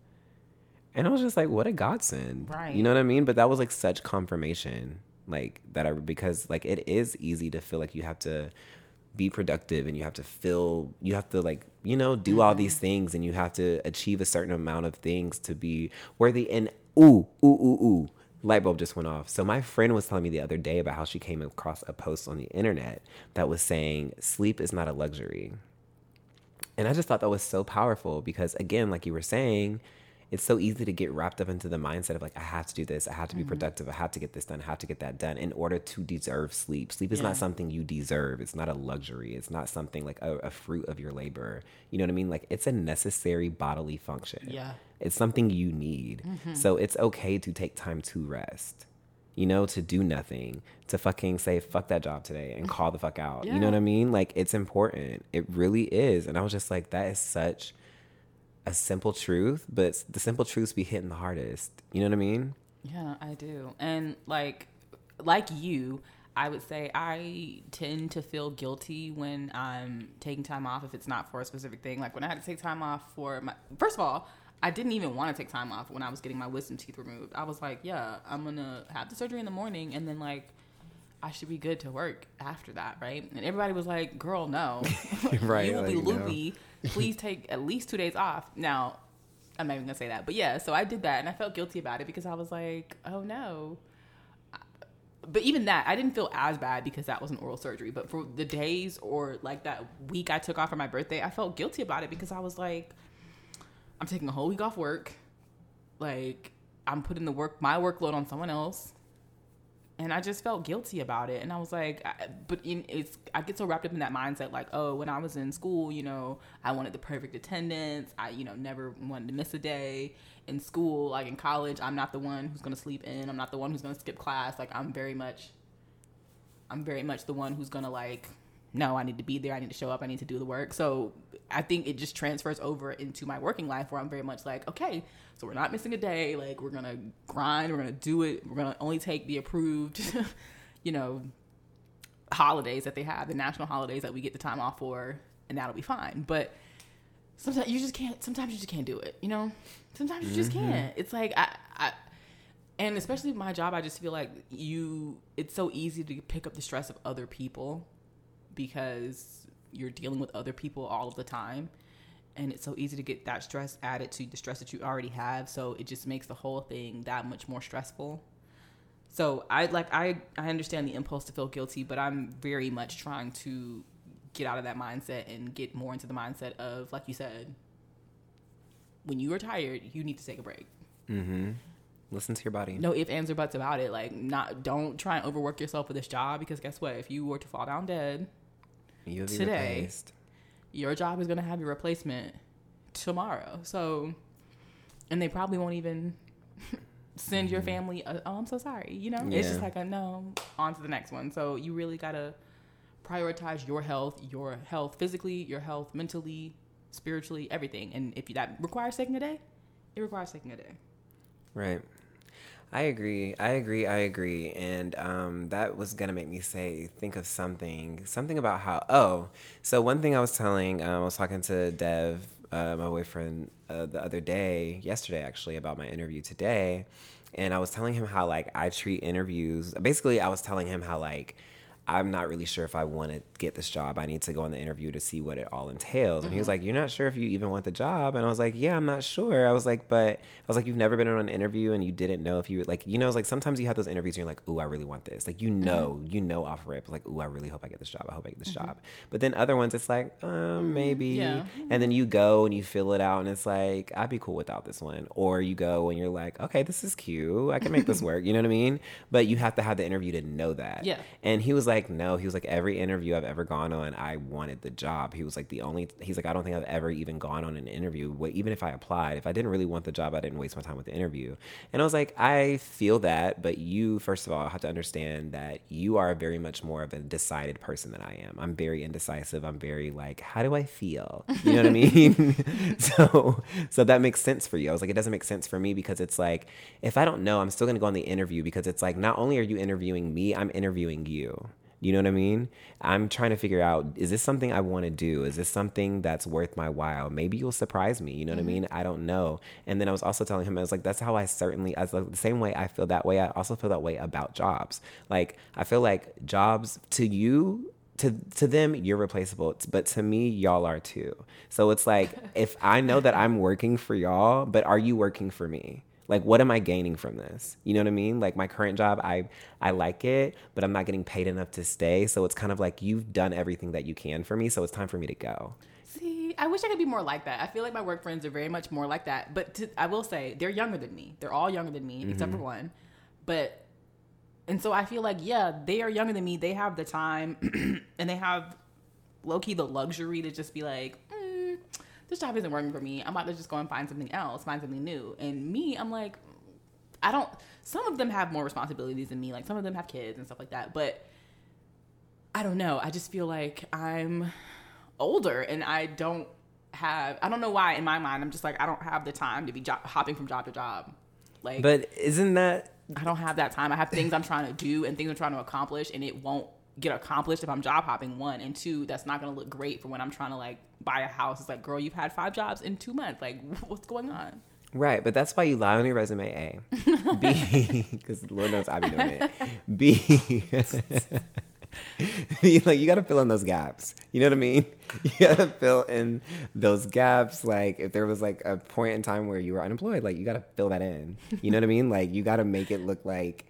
And I was just like, what a godsend. Right. You know what I mean? But that was like such confirmation, like that I because like it is easy to feel like you have to be productive and you have to feel you have to like you know do mm-hmm. all these things and you have to achieve a certain amount of things to be worthy and ooh ooh ooh ooh light bulb just went off. So my friend was telling me the other day about how she came across a post on the internet that was saying sleep is not a luxury. And I just thought that was so powerful because again, like you were saying, it's so easy to get wrapped up into the mindset of like I have to do this, I have to be mm-hmm. productive, I have to get this done, I have to get that done in order to deserve sleep. Sleep is yeah. not something you deserve. It's not a luxury. It's not something like a, a, fruit of your labor. You know what I mean? Like it's a necessary bodily function. Yeah. It's something you need. Mm-hmm. So it's okay to take time to rest. You know, to do nothing, to fucking say fuck that job today and call the fuck out. Yeah. You know what I mean? Like it's important. It really is. And I was just like that is such a simple truth, but the simple truths be hitting the hardest. You know what I mean? Yeah, I do. And like like you, I would say I tend to feel guilty when I'm taking time off if it's not for a specific thing. Like when I had to take time off for my first of all, I didn't even want to take time off when I was getting my wisdom teeth removed. I was like, yeah, I'm gonna have the surgery in the morning and then like I should be good to work after that, right? And everybody was like, "Girl, no, right? you will like, be loopy. No. Please take at least two days off." Now, I'm not even gonna say that, but yeah. So I did that, and I felt guilty about it because I was like, "Oh no." But even that, I didn't feel as bad because that was an oral surgery. But for the days or like that week I took off for my birthday, I felt guilty about it because I was like, "I'm taking a whole week off work. Like, I'm putting the work, my workload on someone else." and I just felt guilty about it. And I was like, I, but in, it's I get so wrapped up in that mindset, like, oh, when I was in school, you know, I wanted the perfect attendance. I, you know, never wanted to miss a day in school. Like in college, I'm not the one who's gonna sleep in. I'm not the one who's gonna skip class. Like I'm very much, I'm very much the one who's gonna like, no, I need to be there. I need to show up. I need to do the work. So I think it just transfers over into my working life where I'm very much like, okay, so we're not missing a day. Like we're gonna grind. We're gonna do it. We're gonna only take the approved, you know, holidays that they have, the national holidays that we get the time off for, and that'll be fine. But sometimes you just can't. Sometimes you just can't do it. You know. Sometimes you just mm-hmm. can't. It's like I, I, and especially my job, I just feel like you. It's so easy to pick up the stress of other people because you're dealing with other people all of the time and it's so easy to get that stress added to the stress that you already have so it just makes the whole thing that much more stressful. So i like i i understand the impulse to feel guilty but i'm very much trying to get out of that mindset and get more into the mindset of like you said when you are tired you need to take a break. Mm-hmm. Listen to your body. No if ands or buts about it. Like not don't try and overwork yourself for this job because guess what? If you were to fall down dead today replaced your job is going to have your replacement tomorrow. So, and they probably won't even send mm-hmm. your family, a, oh, I'm so sorry. You know, yeah. it's just like a no, on to the next one. So, you really got to prioritize your health, your health physically, your health mentally, spiritually, everything. And if that requires taking a day, it requires taking a day. Right. I agree. I agree. I agree. And um, that was gonna make me say, think of something, something about how. Oh, so one thing I was telling, um, I was talking to Dev, uh, my boyfriend, uh, the other day, yesterday actually, about my interview today, and I was telling him how like I treat interviews. Basically, I was telling him how like I'm not really sure if I want to get this job. I need to go on the interview to see what it all entails. And mm-hmm. he was mm-hmm. like, You're not sure if you even want the job? And I was like, Yeah, I'm not sure. I was like, But I was like, You've never been on an interview and you didn't know if you like, you know, it's like sometimes you have those interviews and you're like, Ooh, I really want this. Like, you mm-hmm. know, mm-hmm. you know off rip, like, Ooh, I really hope I get this job. I hope I get this mm-hmm. job. But then other ones, it's like, um, maybe. Yeah. And then you go and you fill it out and it's like, I'd be cool without this one. Or you go and you're like, Okay, this is cute. I can make this work. You know what I mean? But you have to have the interview to know that. Yeah. And he was like, like, no. He was like, every interview I've ever gone on, I wanted the job. He was like, the only, he's like, I don't think I've ever even gone on an interview. What even if I applied, if I didn't really want the job, I didn't waste my time with the interview. And I was like, I feel that, but you, first of all, have to understand that you are very much more of a decided person than I am. I'm very indecisive. I'm very like, how do I feel? You know what I mean? so, so that makes sense for you. I was like, it doesn't make sense for me because it's like, if I don't know, I'm still going to go on the interview because it's like, not only are you interviewing me, I'm interviewing you. You know what I mean? I'm trying to figure out is this something I want to do? Is this something that's worth my while? Maybe you'll surprise me. You know what mm-hmm. I mean? I don't know. And then I was also telling him, I was like, that's how I certainly, as the same way I feel that way, I also feel that way about jobs. Like, I feel like jobs to you, to to them you're replaceable but to me y'all are too so it's like if i know that i'm working for y'all but are you working for me like what am i gaining from this? You know what i mean? Like my current job i i like it but i'm not getting paid enough to stay. So it's kind of like you've done everything that you can for me so it's time for me to go. See i wish i could be more like that. I feel like my work friends are very much more like that. But to, i will say they're younger than me. They're all younger than me mm-hmm. except for one. But and so i feel like yeah they are younger than me. They have the time and they have low-key the luxury to just be like this job isn't working for me. I'm about to just go and find something else, find something new. And me, I'm like, I don't. Some of them have more responsibilities than me. Like some of them have kids and stuff like that. But I don't know. I just feel like I'm older and I don't have. I don't know why. In my mind, I'm just like I don't have the time to be job, hopping from job to job. Like, but isn't that? I don't have that time. I have things I'm trying to do and things I'm trying to accomplish, and it won't get accomplished if I'm job hopping. One and two, that's not going to look great for when I'm trying to like buy a house. It's like, girl, you've had five jobs in two months. Like, what's going on? Right, but that's why you lie on your resume. A, B, because Lord knows I be doing it. B, like you got to fill in those gaps. You know what I mean? You got to fill in those gaps. Like if there was like a point in time where you were unemployed, like you got to fill that in. You know what I mean? Like you got to make it look like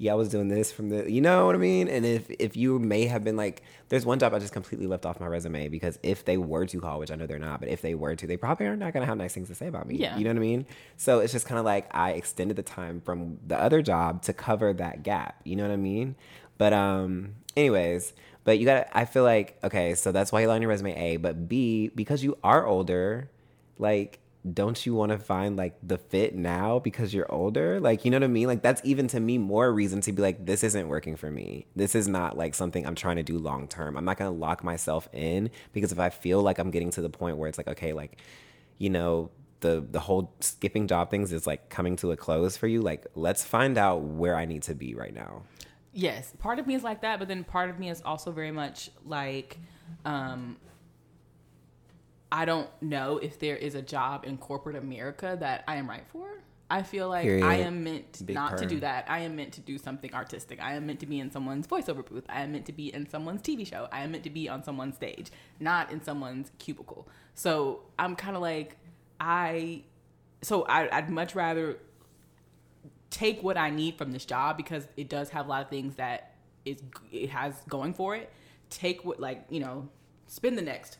yeah, I was doing this from the, you know what I mean? And if if you may have been like, there's one job I just completely left off my resume because if they were to call, which I know they're not, but if they were to, they probably are not gonna have nice things to say about me. Yeah. You know what I mean? So it's just kind of like I extended the time from the other job to cover that gap. You know what I mean? But um, anyways, but you got, to I feel like okay, so that's why you lie on your resume A, but B because you are older, like don't you want to find like the fit now because you're older? Like, you know what I mean? Like, that's even to me more reason to be like, this isn't working for me. This is not like something I'm trying to do long term. I'm not going to lock myself in because if I feel like I'm getting to the point where it's like, okay, like, you know, the the whole skipping job things is like coming to a close for you. Like, let's find out where I need to be right now. Yes, part of me is like that, but then part of me is also very much like, um, I don't know if there is a job in corporate America that I am right for. I feel like Period. I am meant Big not to do that. I am meant to do something artistic. I am meant to be in someone's voiceover booth. I am meant to be in someone's TV show. I am meant to be on someone's stage, not in someone's cubicle. So I'm kind of like, I, so I, I'd much rather take what I need from this job because it does have a lot of things that is it has going for it. Take what like you know, spend the next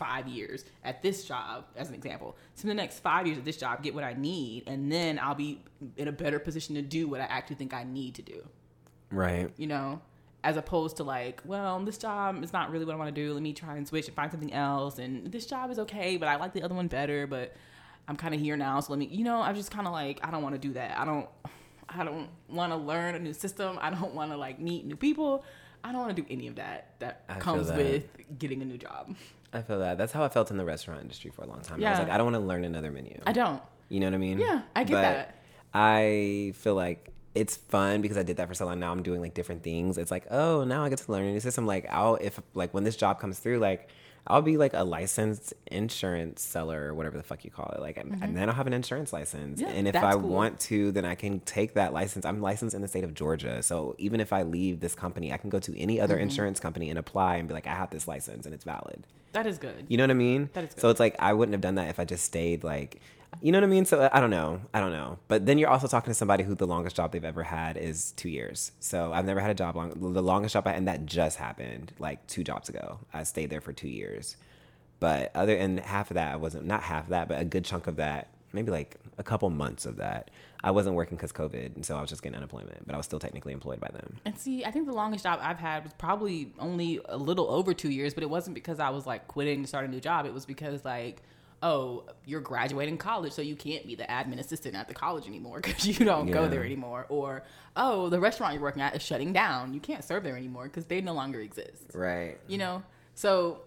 five years at this job, as an example. So the next five years at this job, get what I need, and then I'll be in a better position to do what I actually think I need to do. Right. You know, as opposed to like, well, this job is not really what I want to do. Let me try and switch and find something else. And this job is okay, but I like the other one better. But I'm kind of here now, so let me. You know, I'm just kind of like, I don't want to do that. I don't. I don't want to learn a new system. I don't want to like meet new people. I don't want to do any of that that I comes that. with getting a new job. I feel that. That's how I felt in the restaurant industry for a long time. Yeah. I was like, I don't want to learn another menu. I don't. You know what I mean? Yeah, I get but that. I feel like it's fun because I did that for so long. Now I'm doing like different things. It's like, oh, now I get to learn a new system. Like, I'll if like when this job comes through, like I'll be like a licensed insurance seller or whatever the fuck you call it. Like, mm-hmm. and then I'll have an insurance license. Yeah, and if I cool. want to, then I can take that license. I'm licensed in the state of Georgia. So even if I leave this company, I can go to any other mm-hmm. insurance company and apply and be like, I have this license and it's valid. That is good. You know what I mean? That is good. So it's like, I wouldn't have done that if I just stayed like you know what I mean? So I don't know. I don't know. But then you're also talking to somebody who the longest job they've ever had is two years. So I've never had a job long. The longest job I and that just happened like two jobs ago. I stayed there for two years. But other and half of that I wasn't not half of that, but a good chunk of that maybe like a couple months of that. I wasn't working because COVID, and so I was just getting unemployment, but I was still technically employed by them. And see, I think the longest job I've had was probably only a little over two years, but it wasn't because I was like quitting to start a new job. It was because like, oh, you're graduating college, so you can't be the admin assistant at the college anymore because you don't go there anymore. Or oh, the restaurant you're working at is shutting down. You can't serve there anymore because they no longer exist. Right. You know, so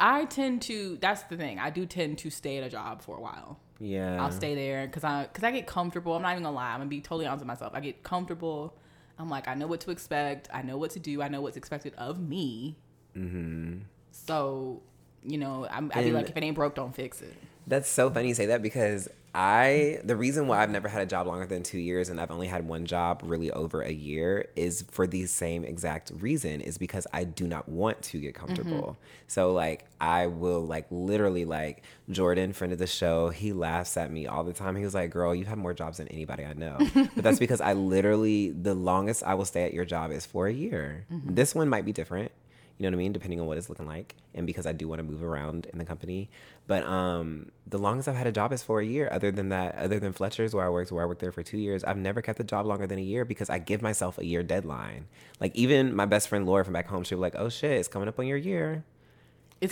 I tend to. That's the thing. I do tend to stay at a job for a while. Yeah. I'll stay there because I because I get comfortable. I'm not even gonna lie. I'm gonna be totally honest with myself. I get comfortable. I'm like I know what to expect. I know what to do. I know what's expected of me. Mm-hmm. So you know, I'm, I'd be like, if it ain't broke, don't fix it. That's so funny you say that because I the reason why I've never had a job longer than two years and I've only had one job really over a year is for the same exact reason is because I do not want to get mm-hmm. comfortable. So like I will like literally like Jordan, friend of the show, he laughs at me all the time. He was like, "Girl, you've had more jobs than anybody I know." but that's because I literally the longest I will stay at your job is for a year. Mm-hmm. This one might be different you know what I mean, depending on what it's looking like, and because I do want to move around in the company. But um, the longest I've had a job is for a year. Other than that, other than Fletcher's where I worked, where I worked there for two years, I've never kept a job longer than a year because I give myself a year deadline. Like even my best friend Laura from back home, she was like, "Oh shit, it's coming up on your year."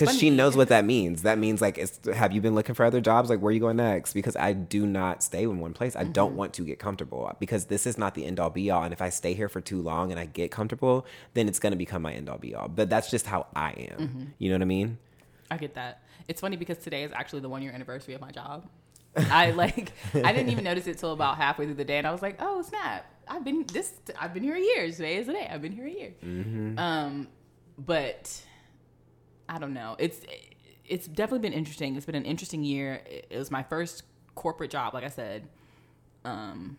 Because she knows what that means. That means like, it's, have you been looking for other jobs? Like, where are you going next? Because I do not stay in one place. I Mm-hmm. don't want to get comfortable because this is not the end all be all. And if I stay here for too long and I get comfortable, then it's going to become my end all be all. But that's just how I am. Mm-hmm. You know what I mean? I get that. It's funny because today is actually the one year anniversary of my job. I like I didn't even notice it till about halfway through the day, and I was like, "Oh snap! I've been this. I've been here a year. Today is the day. I've been here a year." Um, but I don't know. It's it's definitely been interesting. It's been an interesting year. It, was my first corporate job, like I said. Um,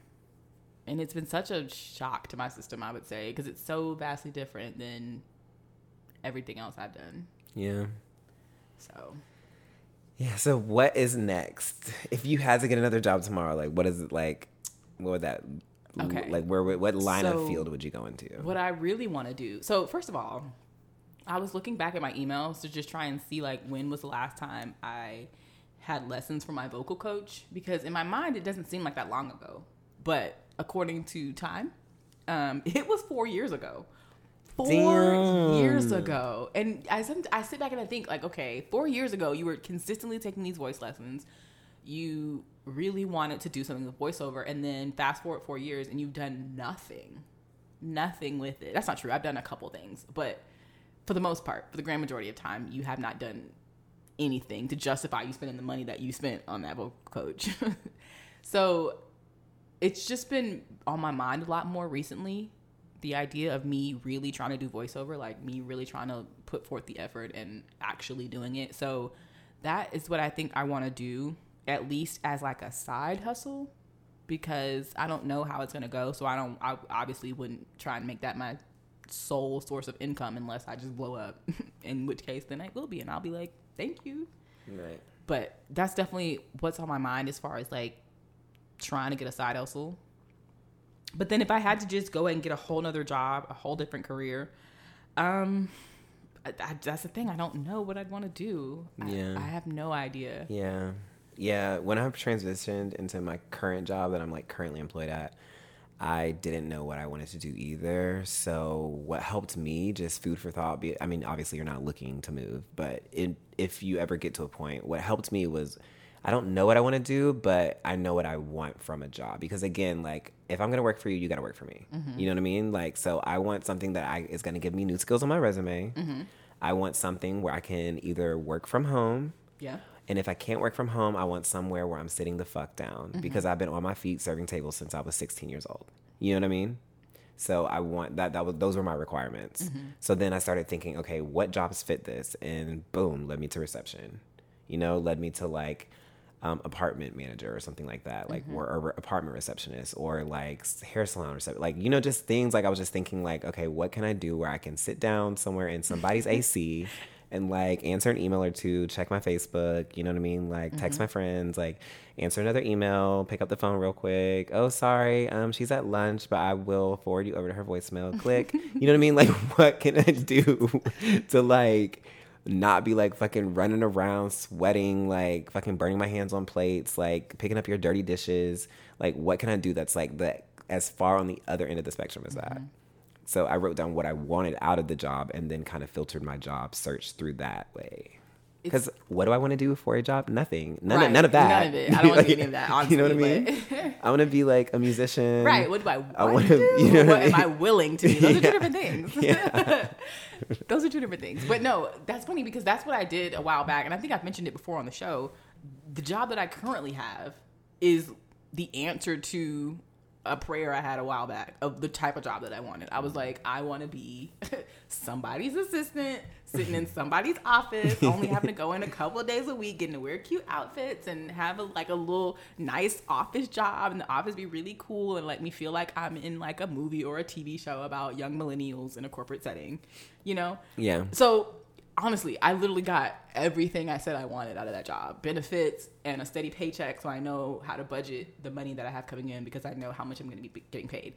and it's been such a shock to my system, I would say, because it's so vastly different than everything else I've done. Yeah. So Yeah. So what is next? If you had to get another job tomorrow, like what is it like? What would that? Okay. Like where? would- What line So, of field would you go into? what I really want to do. So first of all, I was looking back at my emails to just try and see like when was the last time I had lessons from my vocal coach because in my mind it doesn't seem like that long ago, but according to time, um, it was four years ago. Four Damn. years ago, and I I sit back and I think like, okay, four years ago you were consistently taking these voice lessons. You really wanted to do something with voiceover, and then fast forward four years and you've done nothing nothing with it. That's not true. I've done a couple things, but for the most part, for the grand majority of time, you have not done anything to justify you spending the money that you spent on that vocal coach. so it's just been on my mind a lot more recently. The idea of me really trying to do voiceover, like me really trying to put forth the effort and actually doing it. So that is what I think I want to do, at least as like a side hustle because I don't know how it's gonna go. So I don't. I obviously wouldn't try and make that my sole source of income unless I just blow up. In which case, then I will be, and I'll be like, thank you. Right. But that's definitely what's on my mind as far as like trying to get a side hustle. But then if I had to just go and get a whole nother job, a whole different career, um, I, I, that's the thing. I don't know what I'd want to do. I- Yeah. I have no idea. Yeah. Yeah. When I have transitioned into my current job that I'm like currently employed at, I didn't know what I wanted to do either. So what helped me, just food for thought. Be, I mean, obviously you're not looking to move, but it, if you ever get to a point, what helped me was, I don't know what I want to do, but I know what I want from a job. Because again, like if I'm gonna work for you, you gotta work for me. Mm-hmm. You know what I mean? Like so, I want something that I is gonna give me new skills on my resume. Mm-hmm. I want something where I can either work from home Yeah. And if I can't work from home, I want somewhere where I'm sitting the fuck down Mm-hmm. because I've been on my feet serving tables since I was 16 years old. You know what I mean? So I want that. That was those were my requirements. Mm-hmm. So then I started thinking, okay, what jobs fit this? And boom, led me to reception. You know, led me to like um, apartment manager or something like that, like Mm-hmm. or, or apartment receptionist or like hair salon receptionist, like you know, just things like I was just thinking like, okay, what can I do where I can sit down somewhere in somebody's AC and like answer an email or two, check my Facebook, you know what I mean, like text Mm-hmm. my friends, like answer another email, pick up the phone real quick. Oh, sorry, um, she's at lunch, but I will forward you over to her voicemail. Click, you know what I mean? Like, what can I do to like not be like fucking running around, sweating, like fucking burning my hands on plates, like picking up your dirty dishes. Like, what can I do that's like the as far on the other end of the spectrum as that? So I wrote down what I wanted out of the job and then kind of filtered my job search through that way. Because what do I want to do for a job? Nothing. None, Right. of, none of that. None of it. I don't want to do any of that. you know what I mean? I want to be like a musician. Right. What do I want I to wanna- do? you know what what I am I willing to do? Those are two different things. Yeah. Those are two different things. But no, that's funny because that's what I did a while back, and I think I've mentioned it before on the show. The job that I currently have is the answer to a prayer I had a while back of the type of job that I wanted. I was like, I want to be somebody's assistant, sitting in somebody's office, only having to go in a couple of days a week, getting to wear cute outfits and have a, like a little nice office job, and the office be really cool and let me feel like I'm in like a movie or a TV show about young millennials in a corporate setting, you know? Yeah. So honestly, I literally got everything I said I wanted out of that job benefits and a steady paycheck so I know how to budget the money that I have coming in because I know how much I'm going to be getting paid.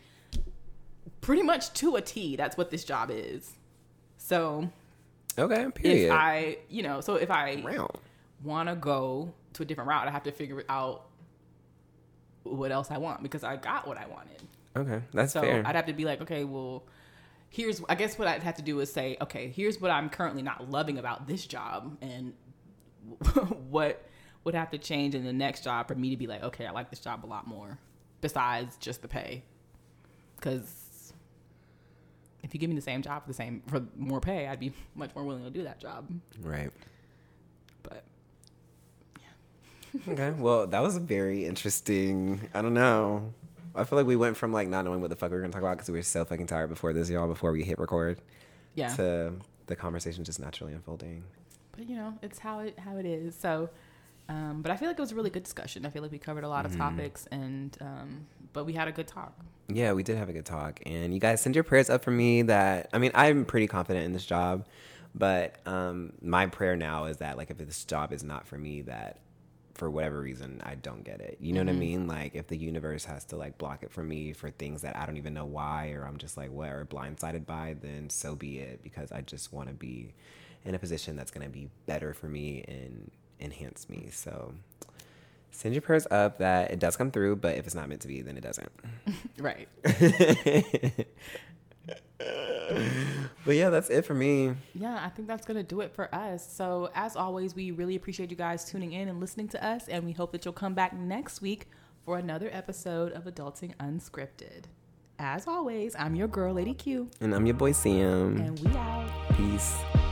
Pretty much to a T, that's what this job is. So Okay. Period. if I, you know, so if I want to go to a different route, I have to figure out what else I want because I got what I wanted. Okay. That's So fair. I'd have to be like, okay, well, here's I guess what I'd have to do is say, okay, here's what I'm currently not loving about this job, and what would have to change in the next job for me to be like, okay, I like this job a lot more, besides just the pay, because if you give me the same job for the same for more pay, I'd be much more willing to do that job. right. But yeah. Okay. Well, that was a very interesting. I don't know. I feel like we went from like not knowing what the fuck we were gonna talk about because we were so fucking tired before this, y'all. Before we hit record, yeah, to the conversation just naturally unfolding. but you know, it's how it how it is. So, um, but I feel like it was a really good discussion. I feel like we covered a lot of topics, and um, but we had a good talk. Yeah, we did have a good talk, and you guys send your prayers up for me. That I mean, I'm pretty confident in this job, but um, my prayer now is that like if this job is not for me, that for whatever reason I don't get it. You know what I mm-hmm. mean? Like if the universe has to like block it for me for things that I don't even know why, or I'm just like what or blindsided by, then so be it. Because I just want to be in a position that's gonna be better for me and enhance me. So. Send your prayers up that it does come through, but if it's not meant to be, then it doesn't. Right. But yeah, that's it for me. Yeah, I think that's going to do it for us. So, as always, we really appreciate you guys tuning in and listening to us. And we hope that you'll come back next week for another episode of Adulting Unscripted. As always, I'm your girl, Lady Q, And I'm your boy Sam. and we out. Peace.